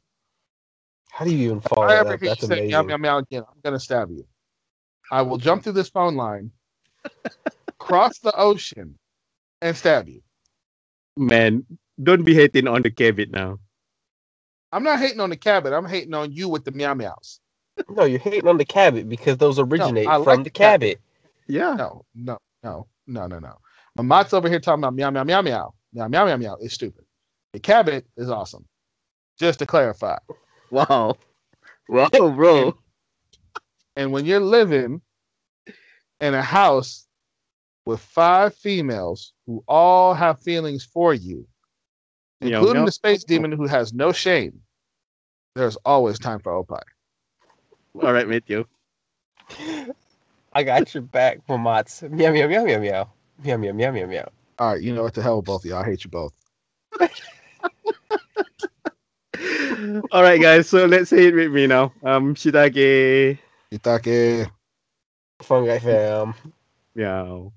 How do you even follow I that ever up? hear you That's say meow amazing. meow meow again, I'm gonna stab you. I will jump through this phone line, [laughs] cross the ocean, and stab you. Man, don't be hating on the Kevin now. I'm not hating on the cabin. I'm hating on you with the meow meows. No, you're hating on the Cabbit because those originate I from like the the Cabbit. Cabbit. Yeah. No, no, no, no, no, no. Mamat's over here talking about meow meow meow meow meow meow meow meow. It's stupid. The cabin is awesome. Just to clarify. Wow. Wow, bro. And when you're living in a house with five females who all have feelings for you, Meow, including meow. the space demon who has no shame, there's always time for Opie. All right, Matthew. I got your back, Mamats. Meow meow meow meow meow. Meow meow meow meow meow. All right, you know what the hell with both of y'all. I hate you both. [laughs] All right, guys. So let's say it with me now. Um, Shiitake. Itake. Fungi fam. Meow.